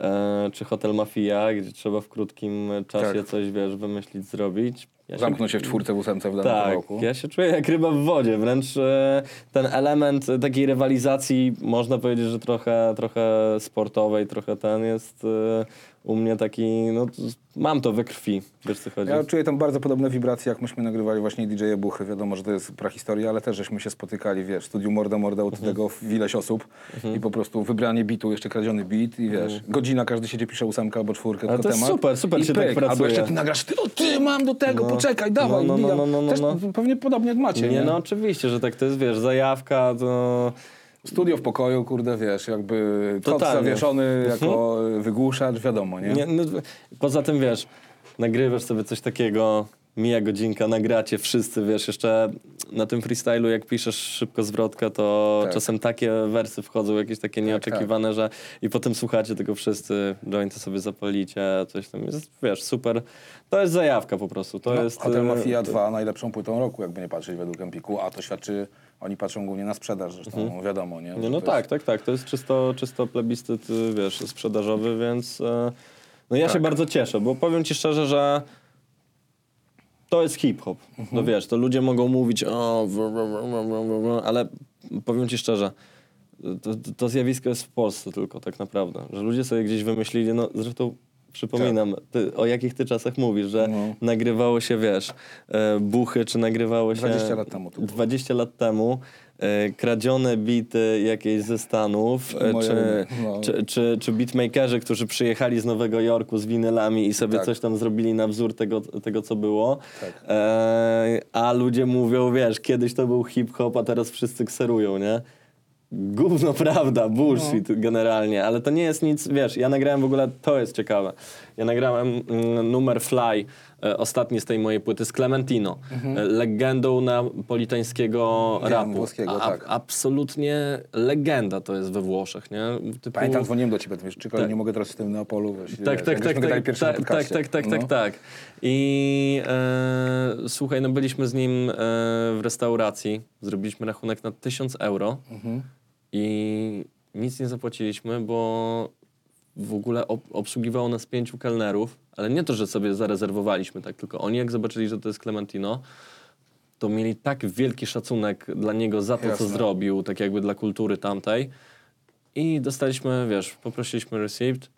e, czy Hotel Mafia, gdzie trzeba w krótkim czasie
Tak.
coś, wiesz, wymyślić, zrobić. Ja
Zamknął się w czwórce w ósemce w danym
tak,
kawałku.
ja się czuję jak ryba w wodzie, wręcz e, ten element takiej rywalizacji, można powiedzieć, że trochę, trochę sportowej, trochę ten jest e, u mnie taki, no mam to we krwi, wiesz co chodzi.
Ja czuję tam bardzo podobne wibracje, jak myśmy nagrywali właśnie DJ Buchy. Wiadomo, że to jest prahistoria, ale też żeśmy się spotykali, wiesz, w studiu Morda Morda,
Mhm.
od tego w ileś osób i po prostu wybranie bitu, jeszcze kradziony bit i wiesz, godzina każdy siedzi, pisze ósemkę albo czwórkę,
Mhm. Ale
tylko
to jest
temat.
super, super
I
się tak
pyk. Albo
pracuje.
jeszcze ty nagrasz, ty, o ty, mam do tego, poczekaj, dawaj,
No, no, no, no, no, no,
Też
no.
pewnie podobnie jak macie, nie?
nie, no oczywiście, że tak to jest, wiesz, zajawka, to...
Studio w pokoju, kurde, wiesz, jakby kot
Totalnie. Mhm.
zawieszony jako wygłuszacz, wiadomo, nie?
Nie, no, poza tym, wiesz, nagrywasz sobie coś takiego, mija godzinka, nagracie wszyscy, wiesz, jeszcze na tym freestylu, jak piszesz szybko zwrotkę, to
Tak.
czasem takie wersy wchodzą, jakieś takie nieoczekiwane, że i potem słuchacie tego wszyscy, jointy sobie zapalicie, coś tam jest, wiesz, super. To jest zajawka po prostu, to
No,
jest...
Hotel Mafia
to-
2 najlepszą płytą roku, jakby nie patrzeć według Empiku, a to świadczy, oni patrzą głównie na sprzedaż, zresztą wiadomo, nie?
Mhm. Nie, no tak,
jest-
tak, tak. To jest czysto, czysto plebiscyt, y, wiesz, sprzedażowy, więc e, no ja się
Tak.
bardzo cieszę, bo powiem ci szczerze, że to jest hip-hop.
Mhm.
No wiesz, to ludzie mogą mówić o, w- w- w- w- w- ale powiem ci szczerze, to, to zjawisko jest w Polsce tylko tak naprawdę, że ludzie sobie gdzieś wymyślili, no zresztą przypominam, ty, o jakich ty czasach mówisz, że
Tak. No.
nagrywało się, wiesz, e, buchy, czy nagrywało się...
20 lat temu to było.
20 lat temu kradzione bity jakieś ze Stanów, e,
Moje-
czy,
no.
czy, czy, czy beatmakerzy, którzy przyjechali z Nowego Jorku z winylami i sobie
Tak.
coś tam zrobili na wzór tego, tego co było.
Tak.
E, a ludzie mówią, wiesz, kiedyś to był hip-hop, a teraz wszyscy kserują, nie? Gówno prawda, bullshit
No.
generalnie, ale to nie jest nic, wiesz, ja nagrałem w ogóle, to jest ciekawe, ja nagrałem mm, numer Fly, e, ostatni z tej mojej płyty, z Clementino, e, legendą napolitańskiego
Wiem,
rapu.
włoskiego,
A-
tak.
Absolutnie legenda to jest we Włoszech, nie? Typu...
Pamiętam, dzwoniłem do ciebie, wiesz, czekaj, nie mogę teraz w tym Neapolu, wiesz,
Tak, tak, tak, tak,
na
tak, tak,
podcaście.
tak, tak,
No.
tak, tak. I e, słuchaj, no byliśmy z nim e, w restauracji, zrobiliśmy rachunek na 1000 euro
Mhm.
i nic nie zapłaciliśmy, bo w ogóle ob obsługiwało nas pięciu kelnerów, ale nie to, że sobie zarezerwowaliśmy tak, tylko oni jak zobaczyli, że to jest Clementino, to mieli tak wielki szacunek dla niego za to,
Jasne.
co zrobił, tak jakby dla kultury tamtej. I dostaliśmy, wiesz, poprosiliśmy receipt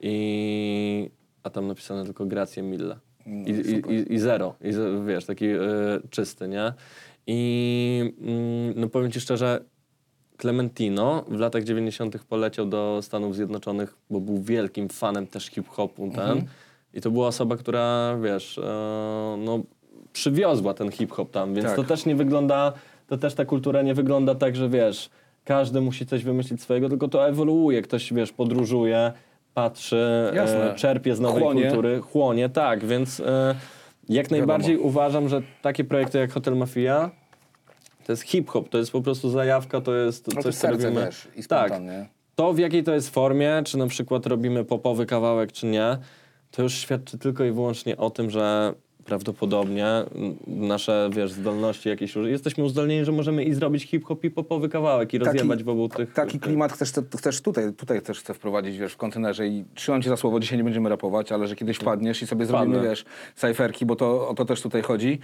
i... a tam napisane tylko grazie mille. I, i, i, I zero, i, wiesz, taki e, czysty, nie? I mm, no powiem ci szczerze, Clementino w latach 90. poleciał do Stanów Zjednoczonych, bo był wielkim fanem też hip-hopu ten. I to była osoba, która, wiesz, e, no, przywiozła ten hip-hop tam, więc
Tak.
to też nie wygląda, to też ta kultura nie wygląda tak, że wiesz, każdy musi coś wymyślić swojego, tylko to ewoluuje. Ktoś, wiesz, podróżuje, patrzy, e, czerpie z nowej
Chłonie.
kultury, chłonie, tak, więc e, jak najbardziej uważam, że takie projekty jak Hotel Mafia to jest hip-hop, to jest po prostu zajawka, to jest
No to
coś, co
serce,
robimy.
wiesz, i
tak, to w jakiej to jest formie, czy na przykład robimy popowy kawałek, czy nie, to już świadczy tylko i wyłącznie o tym, że prawdopodobnie nasze, wiesz, zdolności jakieś, jesteśmy uzdolnieni, że możemy i zrobić hip-hop i popowy kawałek i rozjebać wokół tych...
Taki klimat chcesz, chcesz tutaj, tutaj też chcę wprowadzić, wiesz, w kontenerze i trzymam cię za słowo, dzisiaj nie będziemy rapować, ale że kiedyś wpadniesz i sobie zrobimy, wiesz, cyferki, bo to, o to też tutaj chodzi.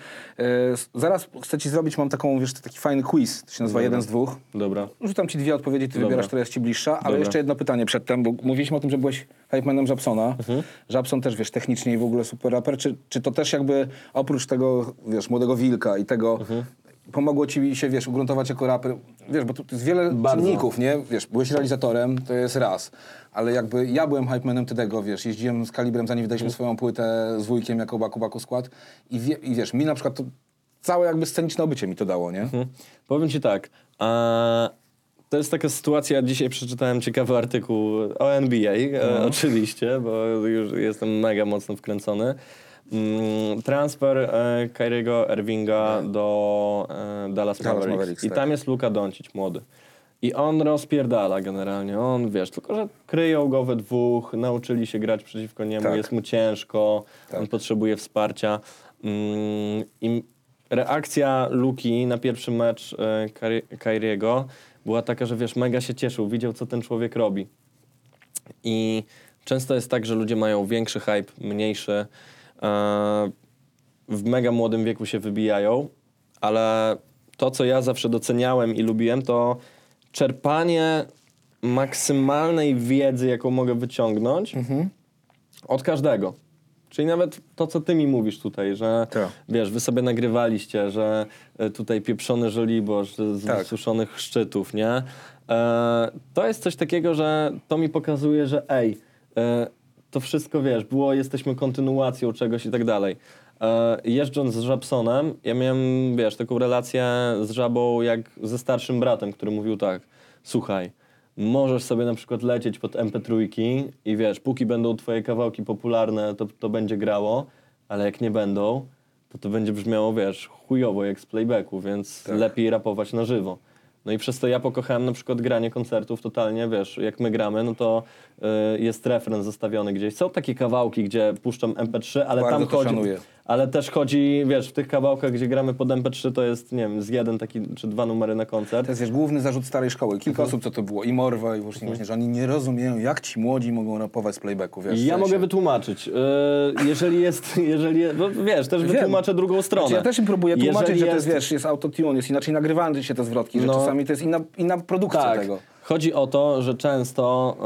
S- zaraz chcę ci zrobić, mam taką, wiesz, taki fajny quiz, to się nazywa jeden z dwóch.
Dobra.
Rzucam ci dwie odpowiedzi, ty
Dobra.
wybierasz, która jest ci bliższa, ale
Dobra.
jeszcze jedno pytanie przedtem, bo mówiliśmy o tym, że byłeś hypemanem Żabsona.
Mhm.
Żabson też, wiesz, technicznie i w ogóle super raper. Czy, czy to też jakby oprócz tego, wiesz, Młodego Wilka i tego,
Mhm.
pomogło ci się, wiesz, ugruntować jako raper? Wiesz, bo tu jest wiele
Bardzo.
czynników, nie? Wiesz, byłeś realizatorem, to jest raz. Ale jakby ja byłem hypemanem Tedego, wiesz, jeździłem z Kalibrem, zanim wydaliśmy
Mhm.
swoją płytę z wujkiem jako Baku Baku Skład i, wie, i wiesz, mi na przykład to całe jakby sceniczne obycie mi to dało, nie?
Mhm. Powiem ci tak. A, to jest taka sytuacja, dzisiaj przeczytałem ciekawy artykuł o NBA, e, oczywiście, bo już jestem mega mocno wkręcony. Mm, transfer e, Kyriego Irvinga do e, Dallas, Mavericks.
Mavericks,
I
tak.
tam jest Luka Doncic, młody. I on rozpierdala generalnie, on wiesz, tylko że kryją go we dwóch, nauczyli się grać przeciwko niemu,
Tak.
jest mu ciężko,
Tak.
on potrzebuje wsparcia. Mm, I reakcja Luki na pierwszy mecz e, Kyriego była taka, że wiesz, mega się cieszył, widział co ten człowiek robi. I często jest tak, że ludzie mają większy hype, mniejszy. E, w mega młodym wieku się wybijają, ale to, co ja zawsze doceniałem i lubiłem, to czerpanie maksymalnej wiedzy, jaką mogę wyciągnąć od każdego. Czyli nawet to, co ty mi mówisz tutaj, że
Tak.
wiesz, wy sobie nagrywaliście, że e, tutaj pieprzony żoliborz z
Tak.
wysuszonych szczytów, nie? E, to jest coś takiego, że to mi pokazuje, że ej, e, to wszystko, wiesz, było, jesteśmy kontynuacją czegoś i tak dalej. E, jeżdżąc z Żabsonem, ja miałem, wiesz, taką relację z Żabą jak ze starszym bratem, który mówił tak, słuchaj, możesz sobie na przykład lecieć pod MP3 i wiesz, póki będą twoje kawałki popularne, to, to będzie grało, ale jak nie będą, to to będzie brzmiało, wiesz, chujowo jak z playbacku, więc
Tak.
lepiej rapować na żywo. No i przez to ja pokochałem na przykład granie koncertów totalnie, wiesz, jak my gramy, no to y, jest refren zostawiony gdzieś. Są takie kawałki, gdzie puszczam MP3, ale
Bardzo
tam
to
chodzi...
szanuję.
Ale też chodzi, wiesz, w tych kawałkach, gdzie gramy pod MP3, to jest, nie wiem, z jeden taki, czy dwa numery na koncert.
To jest wiesz, główny zarzut starej szkoły. Kilka
Mhm.
osób, co to było, i Morwa, i właśnie, właśnie, że oni nie rozumieją, jak ci młodzi mogą rapować z playbacku, wiesz. w
Ja
sensie.
mogę wytłumaczyć. Yy, jeżeli jest, jeżeli, no wiesz, też
Wiem.
wytłumaczę drugą stronę.
Znaczy, ja też im próbuję tłumaczyć,
Jeżeli
że to jest, wiesz, jest autotune, jest inaczej nagrywane się te zwrotki, że
No.
czasami to jest inna, inna produkcja
tak.
tego.
Chodzi o to, że często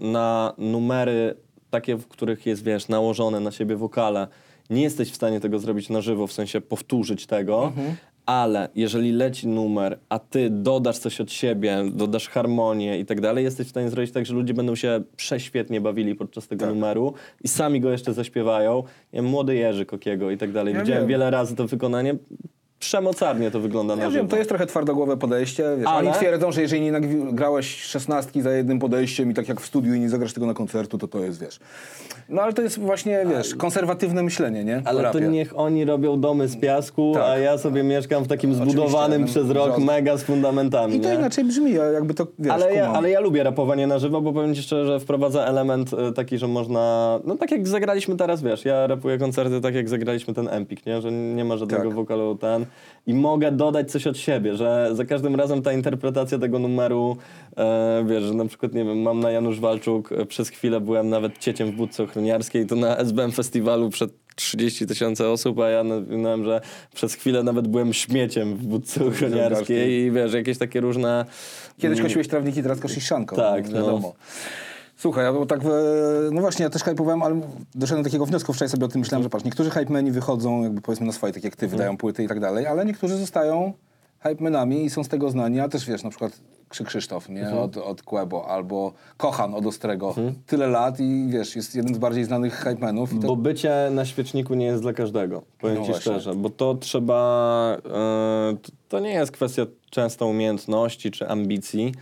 yy, na numery takie, w których jest, wiesz, nałożone na siebie wokale, nie jesteś w stanie tego zrobić na żywo, w sensie powtórzyć tego,
Mhm.
ale jeżeli leci numer, a ty dodasz coś od siebie, dodasz harmonię i tak dalej, jesteś w stanie zrobić tak, że ludzie będą się prześwietnie bawili podczas tego
Tak.
numeru i sami go jeszcze zaśpiewają. Wiem, młody Jerzy Kokiego i tak dalej.
Ja
Widziałem
wiem.
wiele razy to wykonanie. Przemocarnie to wygląda na
Ja
żywo.
wiem, to jest trochę twardogłowe podejście. Wiesz,
Ale-
Oni twierdzą, że jeżeli nie grałeś szesnastki za jednym podejściem i tak jak w studiu i nie zagrasz tego na koncertu, to to jest, wiesz. No ale to jest właśnie, wiesz, konserwatywne myślenie, nie?
Ale to niech oni robią domy z piasku,
Tak.
a ja sobie mieszkam w takim zbudowanym przez rok mega z fundamentami.
I to
nie?
inaczej brzmi, jakby to, wiesz,
ale, ja, ale ja lubię rapowanie na żywo, bo powiem ci szczerze, że wprowadza element e, taki, że można. No tak jak zagraliśmy teraz, wiesz, ja rapuję koncerty tak jak zagraliśmy ten Empik, nie? Że nie ma żadnego
Tak.
wokalu ten. I mogę dodać coś od siebie, że za każdym razem ta interpretacja tego numeru, e, wiesz, że na przykład, nie wiem, mam na Janusz Walczuk, e, przez chwilę byłem nawet cieciem w budce ochroniarskiej, to na SBM Festiwalu przed 30 tysięcy osób, a ja nawinąłem, że przez chwilę nawet byłem śmieciem w budce ochroniarskiej i wiesz, jakieś takie różne...
Kiedyś kosiłeś trawniki, teraz kosisz sianko.
Tak,
no, wiadomo. Słuchaj, ja bo tak, e, no właśnie, ja też hypowałem, ale doszedłem do takiego wniosku, wczoraj sobie o tym myślałem, że patrz, niektórzy hypemeni wychodzą jakby powiedzmy na swoje, tak jak ty, wydają płyty i tak dalej, ale niektórzy zostają hypemenami i są z tego znani, a też wiesz, na przykład Krzy Krzysztof, nie, od, od Kłebo, albo Kochan od Ostrego, tyle lat i wiesz, jest jeden z bardziej znanych hypemenów to
Bo bycie na świeczniku nie jest dla każdego, powiem
No
ci
właśnie.
szczerze, bo to trzeba, to, to nie jest kwestia często umiejętności czy ambicji,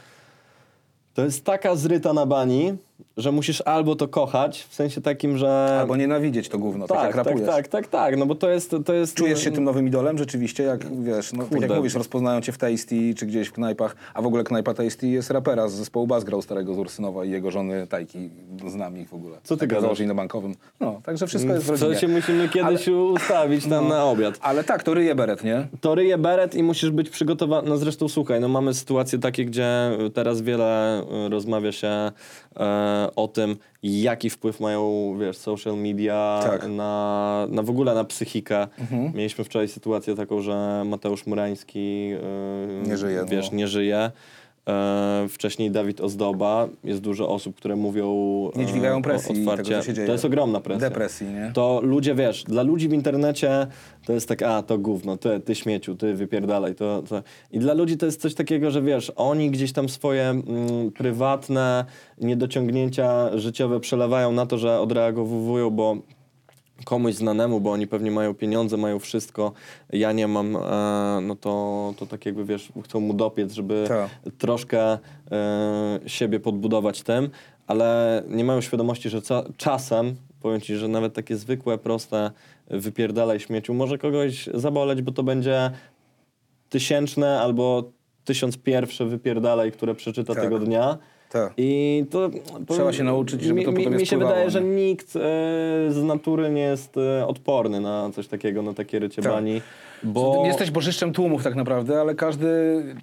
to jest taka zryta na bani, że musisz albo to kochać, w sensie takim, że...
albo nienawidzieć to gówno, tak,
tak,
jak
tak,
rapujesz.
tak, tak, tak, no bo to jest... To jest
Czujesz się tym nowym idolem rzeczywiście, jak wiesz, no, tak jak mówisz, rozpoznają cię w Tasty czy gdzieś w knajpach, a w ogóle knajpa Tasty jest rapera z zespołu Bas grał starego z Ursynowa i jego żony Tajki, znam ich w ogóle.
Co ty gadasz?
na bankowym. No, także wszystko jest w rodzinie.
Co się musimy kiedyś ustawić tam na obiad.
Ale tak, to ryje beret, nie?
To ryje beret i musisz być przygotowany. No zresztą słuchaj, no mamy sytuacje takie, gdzie teraz wiele y, rozmawia się e, o tym, jaki wpływ mają, wiesz, social media
Tak.
na, na w ogóle na psychikę. Mieliśmy wczoraj sytuację taką, że Mateusz Murański y,
Nie żyje,
wiesz,
no.
nie żyje. E, wcześniej Dawid Ozdoba. Jest dużo osób, które mówią e,
Nie dźwigają presji
o-
tego,
otwarcie.
co się dzieje.
To jest ogromna presja.
Depresji, nie?
To ludzie, wiesz, dla ludzi w internecie to jest tak, a to gówno, ty, ty śmieciu, ty wypierdalaj. To, to. I dla ludzi to jest coś takiego, że wiesz, oni gdzieś tam swoje mm, prywatne niedociągnięcia życiowe przelewają na to, że odreagowują, bo komuś znanemu, bo oni pewnie mają pieniądze, mają wszystko, ja nie mam, e, no to, to tak jakby, wiesz, chcą mu dopiec, żeby
Tak.
troszkę e, siebie podbudować tym, ale nie mają świadomości, że ca- czasem, powiem ci, że nawet takie zwykłe, proste wypierdalaj śmieciu może kogoś zaboleć, bo to będzie tysięczne albo tysiąc pierwsze wypierdalaj, które przeczyta
Tak.
tego dnia.
Tak.
I to
Trzeba się nauczyć, żeby
mi,
to
mi,
potem
mi się
wpływało,
wydaje,
nie?
że nikt e, z natury nie jest e, odporny na coś takiego, na takie rycie
Tak.
bani. Bo
Jesteś bożyszczem tłumów tak naprawdę, ale każdy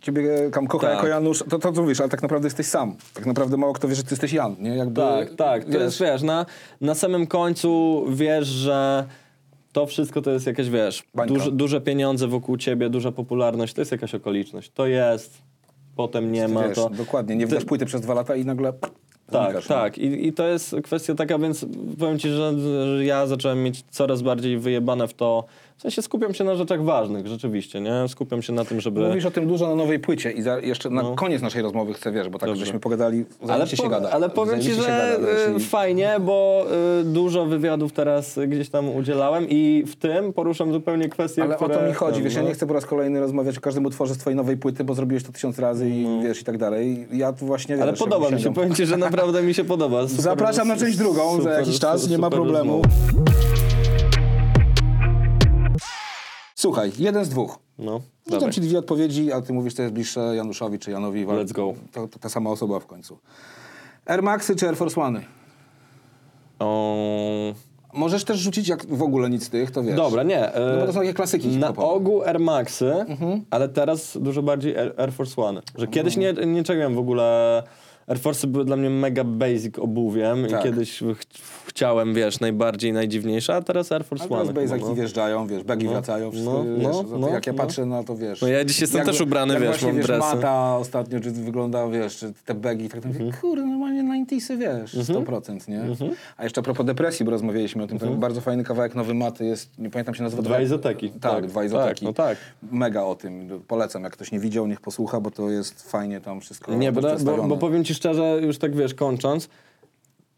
ciebie tam kocha
Tak.
jako Janusz. To, to co mówisz, ale tak naprawdę jesteś sam. Tak naprawdę mało kto wie, że ty jesteś Jan, nie? Jakby,
Tak, tak. To jest, wiesz, na, na samym końcu wiesz, że to wszystko to jest jakieś, wiesz, duże, duże pieniądze wokół ciebie, duża popularność, to jest jakaś okoliczność. To jest, potem nie ma
wiesz,
to.
Dokładnie, nie wydasz płyty przez dwa lata i nagle
Tak,
nie?
tak. I, I to jest kwestia taka, więc powiem ci, że, że ja zacząłem mieć coraz bardziej wyjebane w to. W sensie skupiam się na rzeczach ważnych, rzeczywiście, nie? Skupiam się na tym, żeby.
Mówisz o tym dużo na nowej płycie i za, jeszcze na
No.
koniec naszej rozmowy chcę, wiesz, bo tak
Dobrze.
żeśmy pogadali,
ale,
się
po-
gada.
ale powiem ci, że
gada, wiesz,
y,
i-
fajnie, bo y, dużo wywiadów teraz gdzieś tam udzielałem i w tym poruszam zupełnie kwestie,
Ale
które...
o to mi chodzi, wiesz, ja
no.
nie chcę po raz kolejny rozmawiać o każdym utworze z twojej nowej płyty, bo zrobiłeś to tysiąc razy i wiesz, i tak dalej. Ja tu właśnie,
Ale
wiesz,
podoba
jakby
mi się,
sięgam.
powiem ci, że naprawdę mi się podoba. Super,
Zapraszam na część drugą za
super,
jakiś czas,
super,
nie ma problemu.
rozmowa.
Słuchaj, jeden z dwóch.
No, dawaj.
ci dwie odpowiedzi, a ty mówisz, to jest bliższe Januszowi czy Janowi.
Let's go.
To, to ta sama osoba w końcu. Air Maxy czy Air Force One? Możesz też rzucić jak w ogóle nic z tych, to wiesz.
Dobra, nie.
No bo to są takie klasyki
Na
hip-hopowe.
ogół Air Maxy,
Mhm.
ale teraz dużo bardziej Air, Air Force One. Że kiedyś nie, nie czepiałem w ogóle... Air Force były dla mnie mega basic obuwiem
Tak.
i kiedyś ch- chciałem, wiesz, najbardziej najdziwniejsze, a teraz Air Force
A teraz
One.
basic
chyba, no.
wjeżdżają, wiesz, bagi
No,
wracają, wszystko,
no,
wiesz,
no,
to
no,
jak ja
no.
patrzę na to, wiesz...
No ja dziś jestem
jak
też ubrany,
jak
wiesz,
właśnie,
mam
wiesz,
dresy.
mata ostatnio, czy wygląda, wiesz, czy te bagi, tak, tak
Mhm.
kurde, normalnie 90 wiesz, 100%, nie? A jeszcze a propos depresji, bo rozmawialiśmy o tym, to bardzo fajny kawałek nowy maty jest, nie pamiętam się nazwa.
Mhm. Dwa izoteki.
Tak,
Tak,
dwa izoteki.
tak, no tak.
Mega o tym, polecam, jak ktoś nie widział, niech posłucha, bo to jest fajnie tam wszystko
Nie, bo, bo powiem ci szczerze, już tak wiesz, kończąc,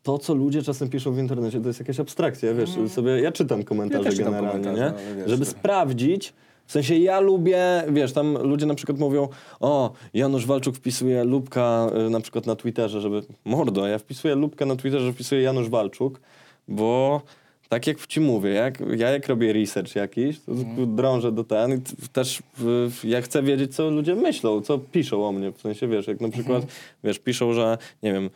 to co ludzie czasem piszą w internecie, to jest jakaś abstrakcja, wiesz, sobie, ja czytam komentarze
Mm. Ja czytam
generalnie, nie?
komentarze, ale wiesz,
Żeby
to-
sprawdzić, w sensie ja lubię, wiesz, tam ludzie na przykład mówią, o, Janusz Walczuk wpisuje lubka y, na przykład na Twitterze, żeby, mordo, ja wpisuję lubkę na Twitterze, wpisuję Janusz Walczuk, bo tak jak ci mówię, jak, ja jak robię research jakiś, to
Mhm.
drążę do ten też ja chcę wiedzieć, co ludzie myślą, co piszą o mnie. W sensie, wiesz, jak na
Mhm.
przykład, wiesz, piszą, że, nie wiem,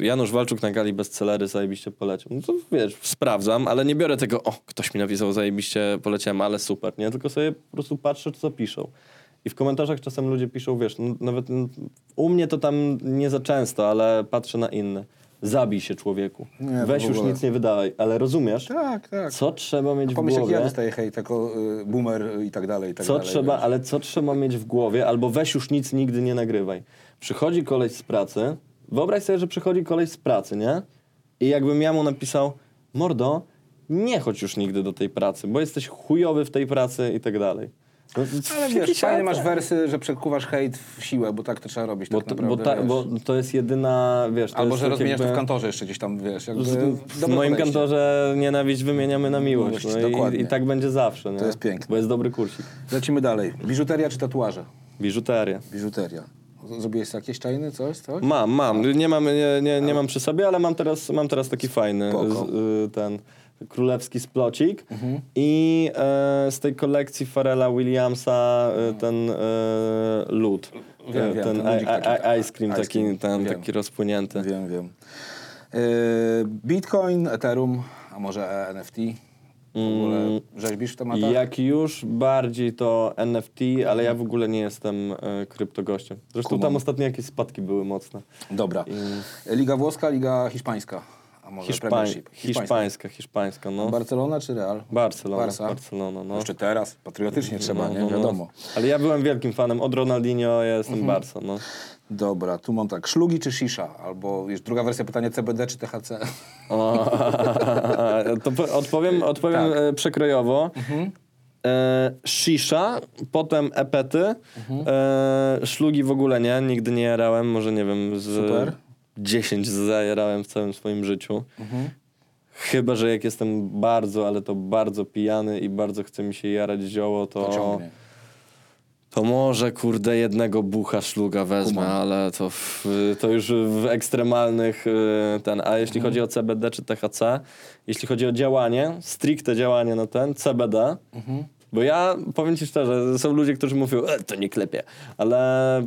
Janusz Walczuk na gali bestsellery zajebiście poleciał. No to, wiesz, sprawdzam, ale nie biorę tego, o, ktoś mi napisał, zajebiście poleciałem, ale super, nie? Tylko sobie po prostu patrzę, co piszą. I w komentarzach czasem ludzie piszą, wiesz, no, nawet mm, u mnie to tam nie za często, ale patrzę na inne. Zabij się człowieku.
Nie,
Weź
w
już nic nie wydawaj, ale rozumiesz?
Tak, tak.
Co trzeba mieć w
Pomyśl, jak
głowie?
ja dostaję hejt jako y, boomer i tak dalej, i tak
Co
dalej.
trzeba,
wiesz.
ale co trzeba mieć w głowie, albo weź już nic nigdy nie nagrywaj. Przychodzi koleś z pracy, wyobraź sobie, że przychodzi koleś z pracy, nie? I jakbym ja mu napisał, mordo, nie chodź już nigdy do tej pracy, bo jesteś chujowy w tej pracy i tak dalej. No,
Ale wiesz,
efekt.
masz wersy, że przekuwasz hejt w siłę, bo tak to trzeba robić
Bo,
tak
to, bo, ta, bo to jest jedyna, wiesz... To
Albo, że
tak
rozmieniasz to w
jakby-
kantorze jeszcze gdzieś tam, wiesz, jakby...
W, moim
podejście.
kantorze nienawiść wymieniamy na miłość.
Miłość,
No i. I tak będzie zawsze. Nie?
To jest piękne.
Bo jest dobry kursik.
Lecimy dalej. Biżuteria czy tatuaże?
Biżuteria.
Biżuteria. Zrobiłeś jakieś czajny, coś, coś?
Mam, mam. Nie mam, nie, nie, nie mam przy sobie, ale mam teraz, mam teraz taki fajny z, y, ten królewski splocik
Mhm.
i e, z tej kolekcji Farela Williamsa e, ten e, lód.
Wiem,
E,
wiem,
ten
ten
i-
taki,
i- ice cream
ice
taki,
cream,
ten,
wiem.
taki rozpłynięty.
Wiem, wiem. Yy, Bitcoin, Ethereum, a może NFT? W ogóle
Mm.
rzeźbisz w tematach?
Jak już bardziej to NFT, ale ja w ogóle nie jestem e, kryptogościem. Zresztą
Kumam.
tam ostatnio jakieś spadki były mocne.
Dobra. Liga włoska, Liga hiszpańska. A może
Hiszpań,
Premiership?
hiszpańska, hiszpańska, no.
Barcelona czy Real?
Barcelona,
Barca?
Barcelona, no.
Jeszcze teraz, patriotycznie trzeba,
No,
nie?
no, no.
Wiadomo.
Ale ja byłem wielkim fanem od Ronaldinho, ja jestem
Mhm.
Barca, no.
Dobra, tu mam tak, szlugi czy shisha? Albo już druga wersja pytania CBD czy THC?
O, to po- odpowiem, odpowiem
Tak. Mhm.
e, przekrojowo. E, shisha, potem epety,
Mhm.
e, szlugi w ogóle nie, nigdy nie jarałem, może nie wiem, z
Super.
10 zajarałem w całym swoim życiu.
Mhm.
Chyba, że jak jestem bardzo, ale to bardzo pijany i bardzo chce mi się jarać zioło, to,
To
to może kurde jednego bucha szluga wezmę,
Kumam.
ale to, w, to już w ekstremalnych y, ten. A jeśli
Mhm.
chodzi o CBD czy THC, jeśli chodzi o działanie, stricte działanie na ten, CBD,
Mhm.
Bo ja powiem ci szczerze, są ludzie, którzy mówią, e, to nie klepie, ale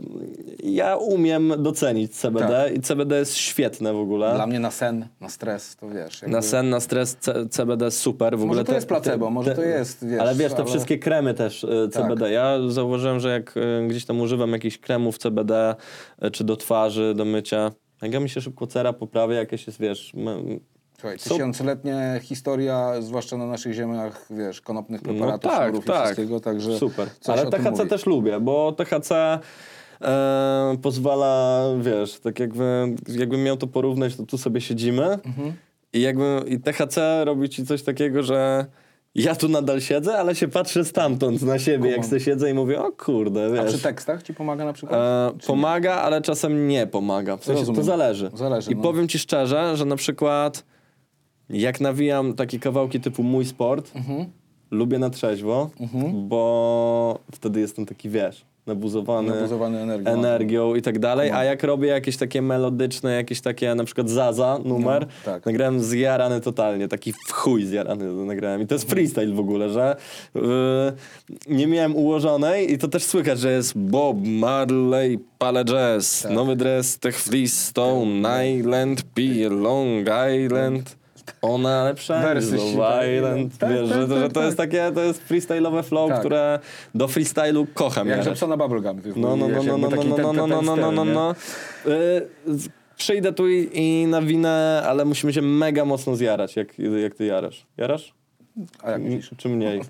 ja umiem docenić CBD
Tak.
i CBD jest świetne w ogóle.
Dla mnie na sen, na stres, to wiesz. jakby-
Na sen, na stres CBD super. W
Może
ogóle
to jest placebo, może to jest, wiesz,
ale wiesz, te
ale-
wszystkie kremy też e, CBD. Ja zauważyłem, że jak e, gdzieś tam używam jakichś kremów CBD, e, czy do twarzy, do mycia, jak ja mi się szybko cera poprawia, jakieś jest, wiesz...
Słuchaj,
Co-
tysiącletnia historia, zwłaszcza na naszych ziemiach, wiesz, konopnych preparatów,
no tak,
sznurów i
tak.
wszystkiego, także
Super. Ale THC
mówi.
też lubię, bo THC e, pozwala, wiesz, tak jakby, jakbym miał to porównać, to tu sobie siedzimy
Mhm.
i jakby i THC robi ci coś takiego, że ja tu nadal siedzę, ale się patrzę stamtąd na siebie, jak sobie siedzę i mówię, o kurde,
A
wiesz.
przy tekstach ci pomaga na przykład?
E,
Czy nie?
pomaga, ale czasem nie pomaga. W sensie to zależy.
Zależy,
I
no.
powiem ci szczerze, że na przykład jak nawijam takie kawałki typu mój sport,
Mhm.
lubię na trzeźwo, bo wtedy jestem taki, wiesz, nabuzowany,
Nabuzowany energią.
energią i tak dalej, a jak robię jakieś takie melodyczne, jakieś takie na przykład Zaza numer,
No, tak.
nagrałem zjarany totalnie, taki w chuj zjarany nagrałem i to jest freestyle w ogóle, że yy, nie miałem ułożonej i to też słychać, że jest Bob Marley, Pale Jazz,
Tak.
nowy dres, Tech Stone, Island, P, Long Island, ona lepsza
Wersy
niż Love Island,
tak,
wiesz,
tak,
że,
tak,
że to jest
tak.
takie, to jest freestyle'owe flow,
Tak.
które do freestylu kocham
Jak
jarać.
rzepco na bubblegum. Jest
No, no, no, no, no, no, no, no, no, no, no, no. Y, z- Przyjdę tu i, i nawinę, ale musimy się mega mocno zjarać, jak, jak ty jarasz. Jarasz?
A jak myślisz?
Czy mniej?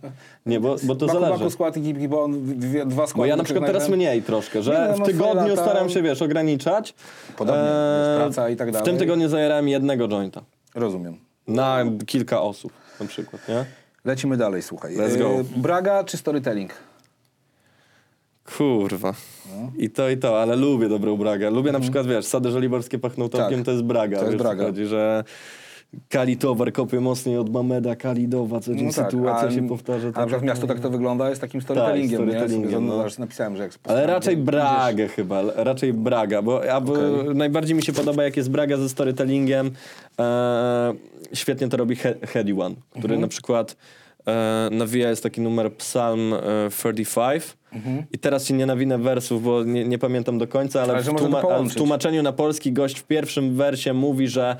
Nie, bo, bo to
Baku,
zależy.
baku, skład i bo on dwie, dwa składy.
Bo ja na przykład teraz mniej troszkę, że
no,
w
no,
tygodniu
lata-
staram się, wiesz, ograniczać.
Podobnie, wiesz, praca i tak
W
dalej.
tym tygodniu zajarałem jednego jointa.
Rozumiem.
Na kilka osób na przykład, nie?
Lecimy dalej, słuchaj.
Let's go.
E, Braga czy storytelling?
Kurwa.
No.
I to, i to, ale lubię dobrą bragę. Lubię na przykład, wiesz, sady żoliborskie pachną tomkiem,
Mhm. Tak.
to jest braga.
To jest
wiesz, co
braga.
Chodzi, że Kali Towar kopie mocniej od Mameda Kalidowa, co dzień sytuacja
a,
się powtarza.
No A na przykład miasto tak to wygląda, jest takim storytellingiem, nie?
storytellingiem, no.
napisałem, że jak
Ale raczej Bragę chyba, raczej Braga, bo
Okej.
najbardziej mi się podoba jak jest Braga ze storytellingiem. E, świetnie to robi He Heady One, który
Mhm.
na przykład e, nawija jest taki numer Psalm e, 35 i teraz ci nie nawinę wersów, bo nie, nie pamiętam do końca, ale,
Ale
w, tłuma- w tłumaczeniu na polski gość w pierwszym wersie mówi, że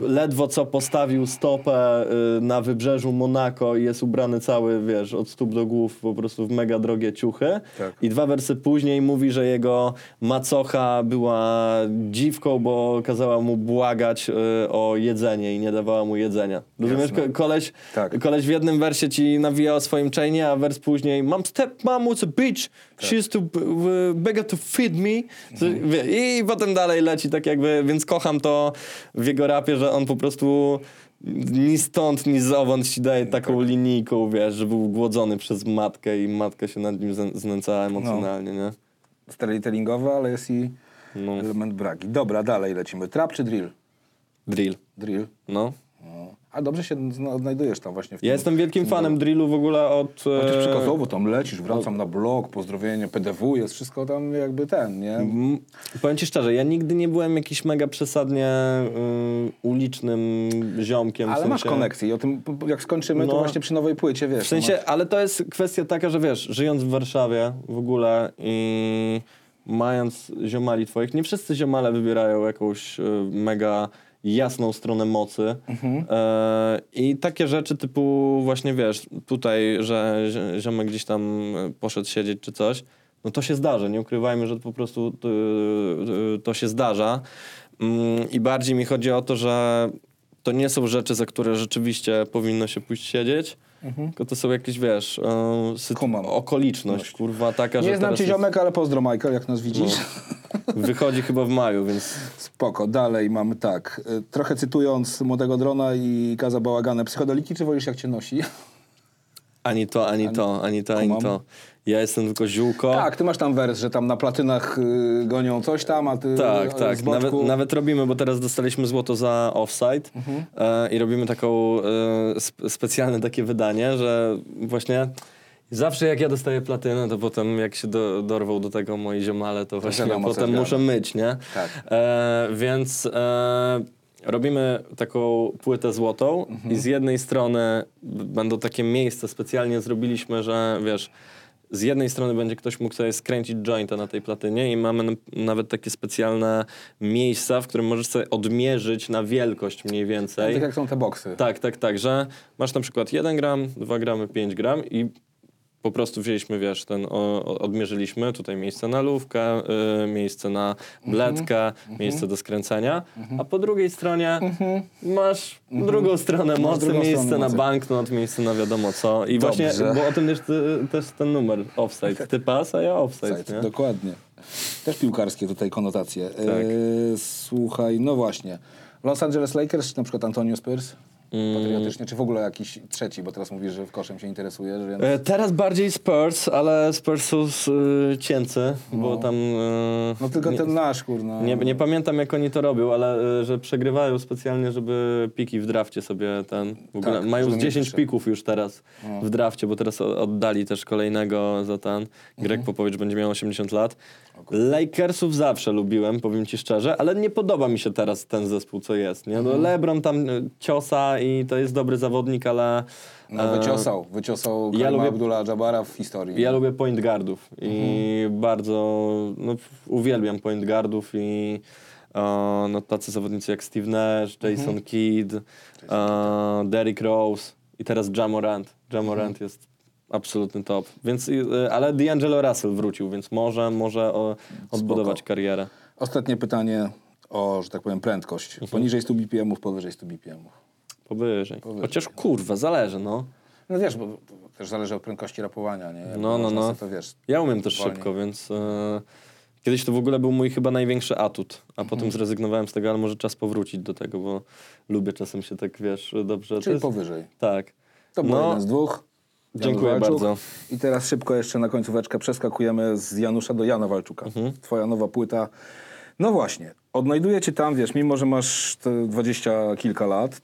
ledwo co postawił stopę y, na wybrzeżu Monako i jest ubrany cały, wiesz, od stóp do głów po prostu w mega drogie ciuchy.
Tak.
I dwa wersy później mówi, że jego macocha była dziwką, bo kazała mu błagać y, o jedzenie i nie dawała mu jedzenia. Rozumiesz? Ko- koleś,
Tak.
koleś w jednym wersie ci nawija o swoim chainie, a wers później mam step mom was a bitch, she used to b- w- beg to feed me.
Mhm.
I potem dalej leci tak jakby, więc kocham to w jego rapie, że on po prostu ni stąd, ni zowąd ci daje taką
Tak.
linijką, wiesz, że był głodzony przez matkę i matka się nad nim zn- znęcała emocjonalnie, nie?
Storytellingowe, ale jest i
No,
element bragi. Dobra, dalej lecimy. Trap czy drill?
drill,
Drill.
no.
No. A dobrze się odnajdujesz tam właśnie w.
Ja jestem wielkim
w
fanem drillu w ogóle od...
Chociaż
e,
przekazowo tam lecisz, wracam na blog, pozdrowienie, PDW, jest wszystko tam jakby ten, nie?
Mm, Powiem ci szczerze, ja nigdy nie byłem jakiś mega przesadnie y, ulicznym ziomkiem. w
Ale masz
sensie,
koneksję i o tym, jak skończymy, to
No.
właśnie przy nowej płycie, wiesz.
W sensie, ale to jest kwestia taka, że wiesz, żyjąc w Warszawie w ogóle i mając ziomali twoich, nie wszyscy ziomale wybierają jakąś y, mega jasną stronę mocy.
Mhm.
E, I takie rzeczy typu właśnie wiesz, tutaj, że zi- ziomek gdzieś tam e, poszedł siedzieć czy coś, no to się zdarza, nie ukrywajmy, że po prostu y, y, to się zdarza. Mm, I bardziej mi chodzi o to, że to nie są rzeczy, za które rzeczywiście powinno się pójść siedzieć, tylko to są jakieś, wiesz, e, sytu-
Kumam.
okoliczność, kurwa, taka, że
Nie znam cię ziomek, ale pozdro Michael, jak nas widzisz.
wychodzi chyba w maju, więc
Spoko, dalej mamy tak. y, Trochę cytując Młodego Drona i Kaza Bałaganę, psychodeliki czy wolisz jak cię nosi?
ani to, ani to, ani to, ani
Kumam.
to. Ja jestem tylko ziółko.
Tak, ty masz tam wers, że tam na platynach y, gonią coś tam, a ty
Tak, tak. Nawet, nawet robimy, bo teraz dostaliśmy złoto za offside
Mhm.
e, i robimy taką e, sp- specjalne takie wydanie, że właśnie zawsze jak ja dostaję platynę, to potem jak się do, dorwą do tego moi ziomale, to właśnie
co
potem muszę myć, nie?
Tak.
E, więc e, robimy taką płytę złotą
Mhm.
i z jednej strony będą takie miejsca, specjalnie zrobiliśmy, że wiesz, z jednej strony będzie ktoś mógł sobie skręcić jointa na tej platynie i mamy n- nawet takie specjalne miejsca, w którym możesz sobie odmierzyć na wielkość mniej więcej.
Tak jak są te boksy.
Tak, tak, tak, że masz na przykład 1 gram, 2 gramy, 5 gram i po prostu wzięliśmy, wiesz, ten, o, odmierzyliśmy tutaj miejsce na lówkę, y, miejsce na bledkę, miejsce do skręcenia, a po drugiej stronie masz drugą stronę mocy,
drugą
miejsce
stronę
na
mocy.
banknot, miejsce na wiadomo co. I
Dobrze.
właśnie, bo o tym też, ty- też ten numer, offside. Ty pas, a ja offside,
Side,
nie?
Dokładnie. Też piłkarskie tutaj konotacje.
Tak.
E, słuchaj, no właśnie. Los Angeles Lakers czy na przykład Antonio Spurs?
Mm.
Patriotycznie, czy w ogóle jakiś trzeci, bo teraz mówisz, że w koszem się interesujesz, więc...
E, Teraz bardziej Spurs, ale Spurs są y, cięcy, bo tam... y,
No tylko
nie-
ten nasz, kurna.
Nie, nie pamiętam jak oni to robią, ale y, że przegrywają specjalnie, żeby piki w drafcie sobie ten. W ogóle
Tak,
mają z
mieć
10
trzy.
pików już teraz w drafcie, bo teraz oddali też kolejnego za ten. Greg
Mhm.
Popowicz będzie miał 80 lat. Lakersów zawsze lubiłem, powiem ci szczerze, ale nie podoba mi się teraz ten zespół, co jest. Nie?
Mhm.
No, LeBron tam ciosa i to jest dobry zawodnik, ale.
No
e,
wyciosał, wyciosał
ja lubię-
Abdullah Jabara w historii.
Ja lubię point guardów i
Mhm.
bardzo no, uwielbiam point guardów i e, no, tacy zawodnicy jak Steve Nash,
Mhm.
Jason Kidd, e, Derrick Rose i teraz Jamorant. Jamorant
Mhm.
jest absolutny top. Więc, ale D'Angelo Russell wrócił, więc może, może o, odbudować karierę.
Ostatnie pytanie o, że tak powiem, prędkość.
Mhm.
Poniżej 100 BPM-ów, powyżej 100 BPM-ów.
Powyżej.
Powyżej.
Chociaż kurwa, zależy, no.
No wiesz, bo też zależy od prędkości rapowania, nie? Jak
No, no, no.
To wiesz,
Ja umiem też
Wolniej.
szybko, więc e, kiedyś to w ogóle był mój chyba największy atut, a
Mhm.
potem zrezygnowałem z tego, ale może czas powrócić do tego, bo lubię czasem się tak, wiesz, dobrze...
czyli
jest-
powyżej.
Tak.
To był
No,
jeden z dwóch. Jan
dziękuję
Walczuk.
bardzo.
I teraz szybko jeszcze na końcóweczkę przeskakujemy z Janusza do Jana Walczuka.
Mhm.
Twoja nowa płyta. No właśnie, odnajduję cię tam, wiesz, mimo że masz dwadzieścia kilka lat,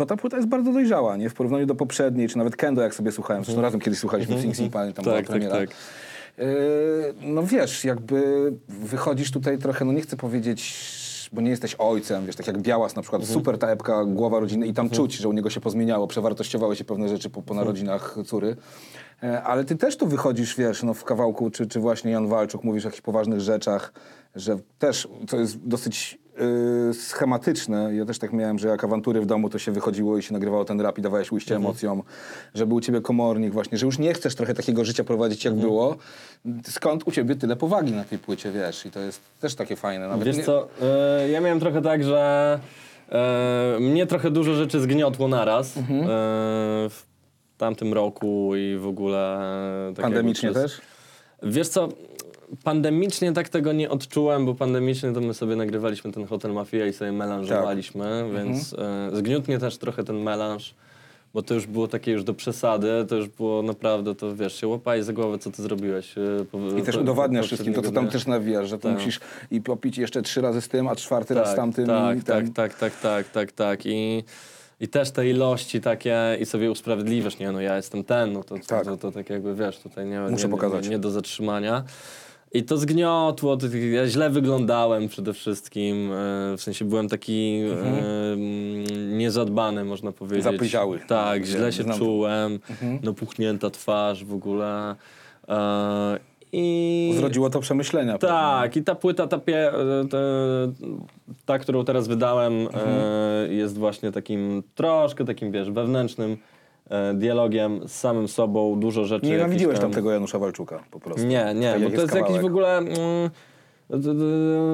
to ta płyta jest bardzo dojrzała, nie? W porównaniu do poprzedniej, czy nawet Kendo, jak sobie słuchałem. Zresztą razem kiedyś słuchaliśmy w Sing Sing, pamiętam, była
Mhm. Tak, tak,
premiera.
tak.
Yy, no wiesz, jakby wychodzisz tutaj trochę, no nie chcę powiedzieć, bo nie jesteś ojcem, wiesz, tak jak Białas na przykład, super ta epka, głowa rodziny i tam czuć, że u niego się pozmieniało, przewartościowały się pewne rzeczy po, po narodzinach córy. E, Ale ty też tu wychodzisz, wiesz, no w kawałku, czy, czy właśnie Jan Walczuk, mówisz o jakichś poważnych rzeczach, że też, co jest dosyć yy, schematyczne, ja też tak miałem, że jak awantury w domu, to się wychodziło i się nagrywało ten rap i dawałeś ujście emocjom, że był u ciebie komornik właśnie, że już nie chcesz trochę takiego życia prowadzić, jak było. Skąd u ciebie tyle powagi na tej płycie, wiesz? I to jest też takie fajne. Nawet
Wiesz
nie-
co, e, ja miałem trochę tak, że e, mnie trochę dużo rzeczy zgniotło naraz
Mhm.
e, w tamtym roku i w ogóle... tak
Pandemicznie
przez-
też?
Wiesz co, pandemicznie tak tego nie odczułem, bo pandemicznie to my sobie nagrywaliśmy ten Hotel Mafia i sobie melanżowaliśmy,
Tak.
więc
Mhm.
e, zgniótł mnie też trochę ten melanż, bo to już było takie już do przesady, to już było naprawdę, to wiesz, się łapaj za głowę, co ty zrobiłeś. e, po-
I też
po-
udowadniasz
po-
wszystkim to, co tam też nawijasz, że to
Tak.
musisz i popić jeszcze trzy razy z tym, a czwarty raz z tamtym.
tak,
i
tak,
tam.
tak, tak, tak, tak, tak. I, I też te ilości takie i sobie usprawiedliwiasz, nie no ja jestem ten, no to, to,
Tak.
to, to tak jakby wiesz, tutaj nie,
Muszę
nie,
pokazać.
nie, nie do zatrzymania. I to zgniotło, to, ja źle wyglądałem przede wszystkim, e, w sensie byłem taki e, mm, niezadbany, można powiedzieć.
Zapyziały.
Tak, źle się
znam
czułem, napuchnięta twarz w ogóle. E, I...
Zrodziło to przemyślenia.
Tak, i ta płyta, ta, pie, e, te, ta którą teraz wydałem,
Mhm.
e, jest właśnie takim troszkę takim, wiesz, wewnętrznym e, dialogiem z samym sobą, dużo rzeczy.
Nie nienawidziłeś
tam...
tam tego Janusza Walczuka po prostu.
Nie, nie,
Tak
bo to jest jakiś w ogóle... Mm,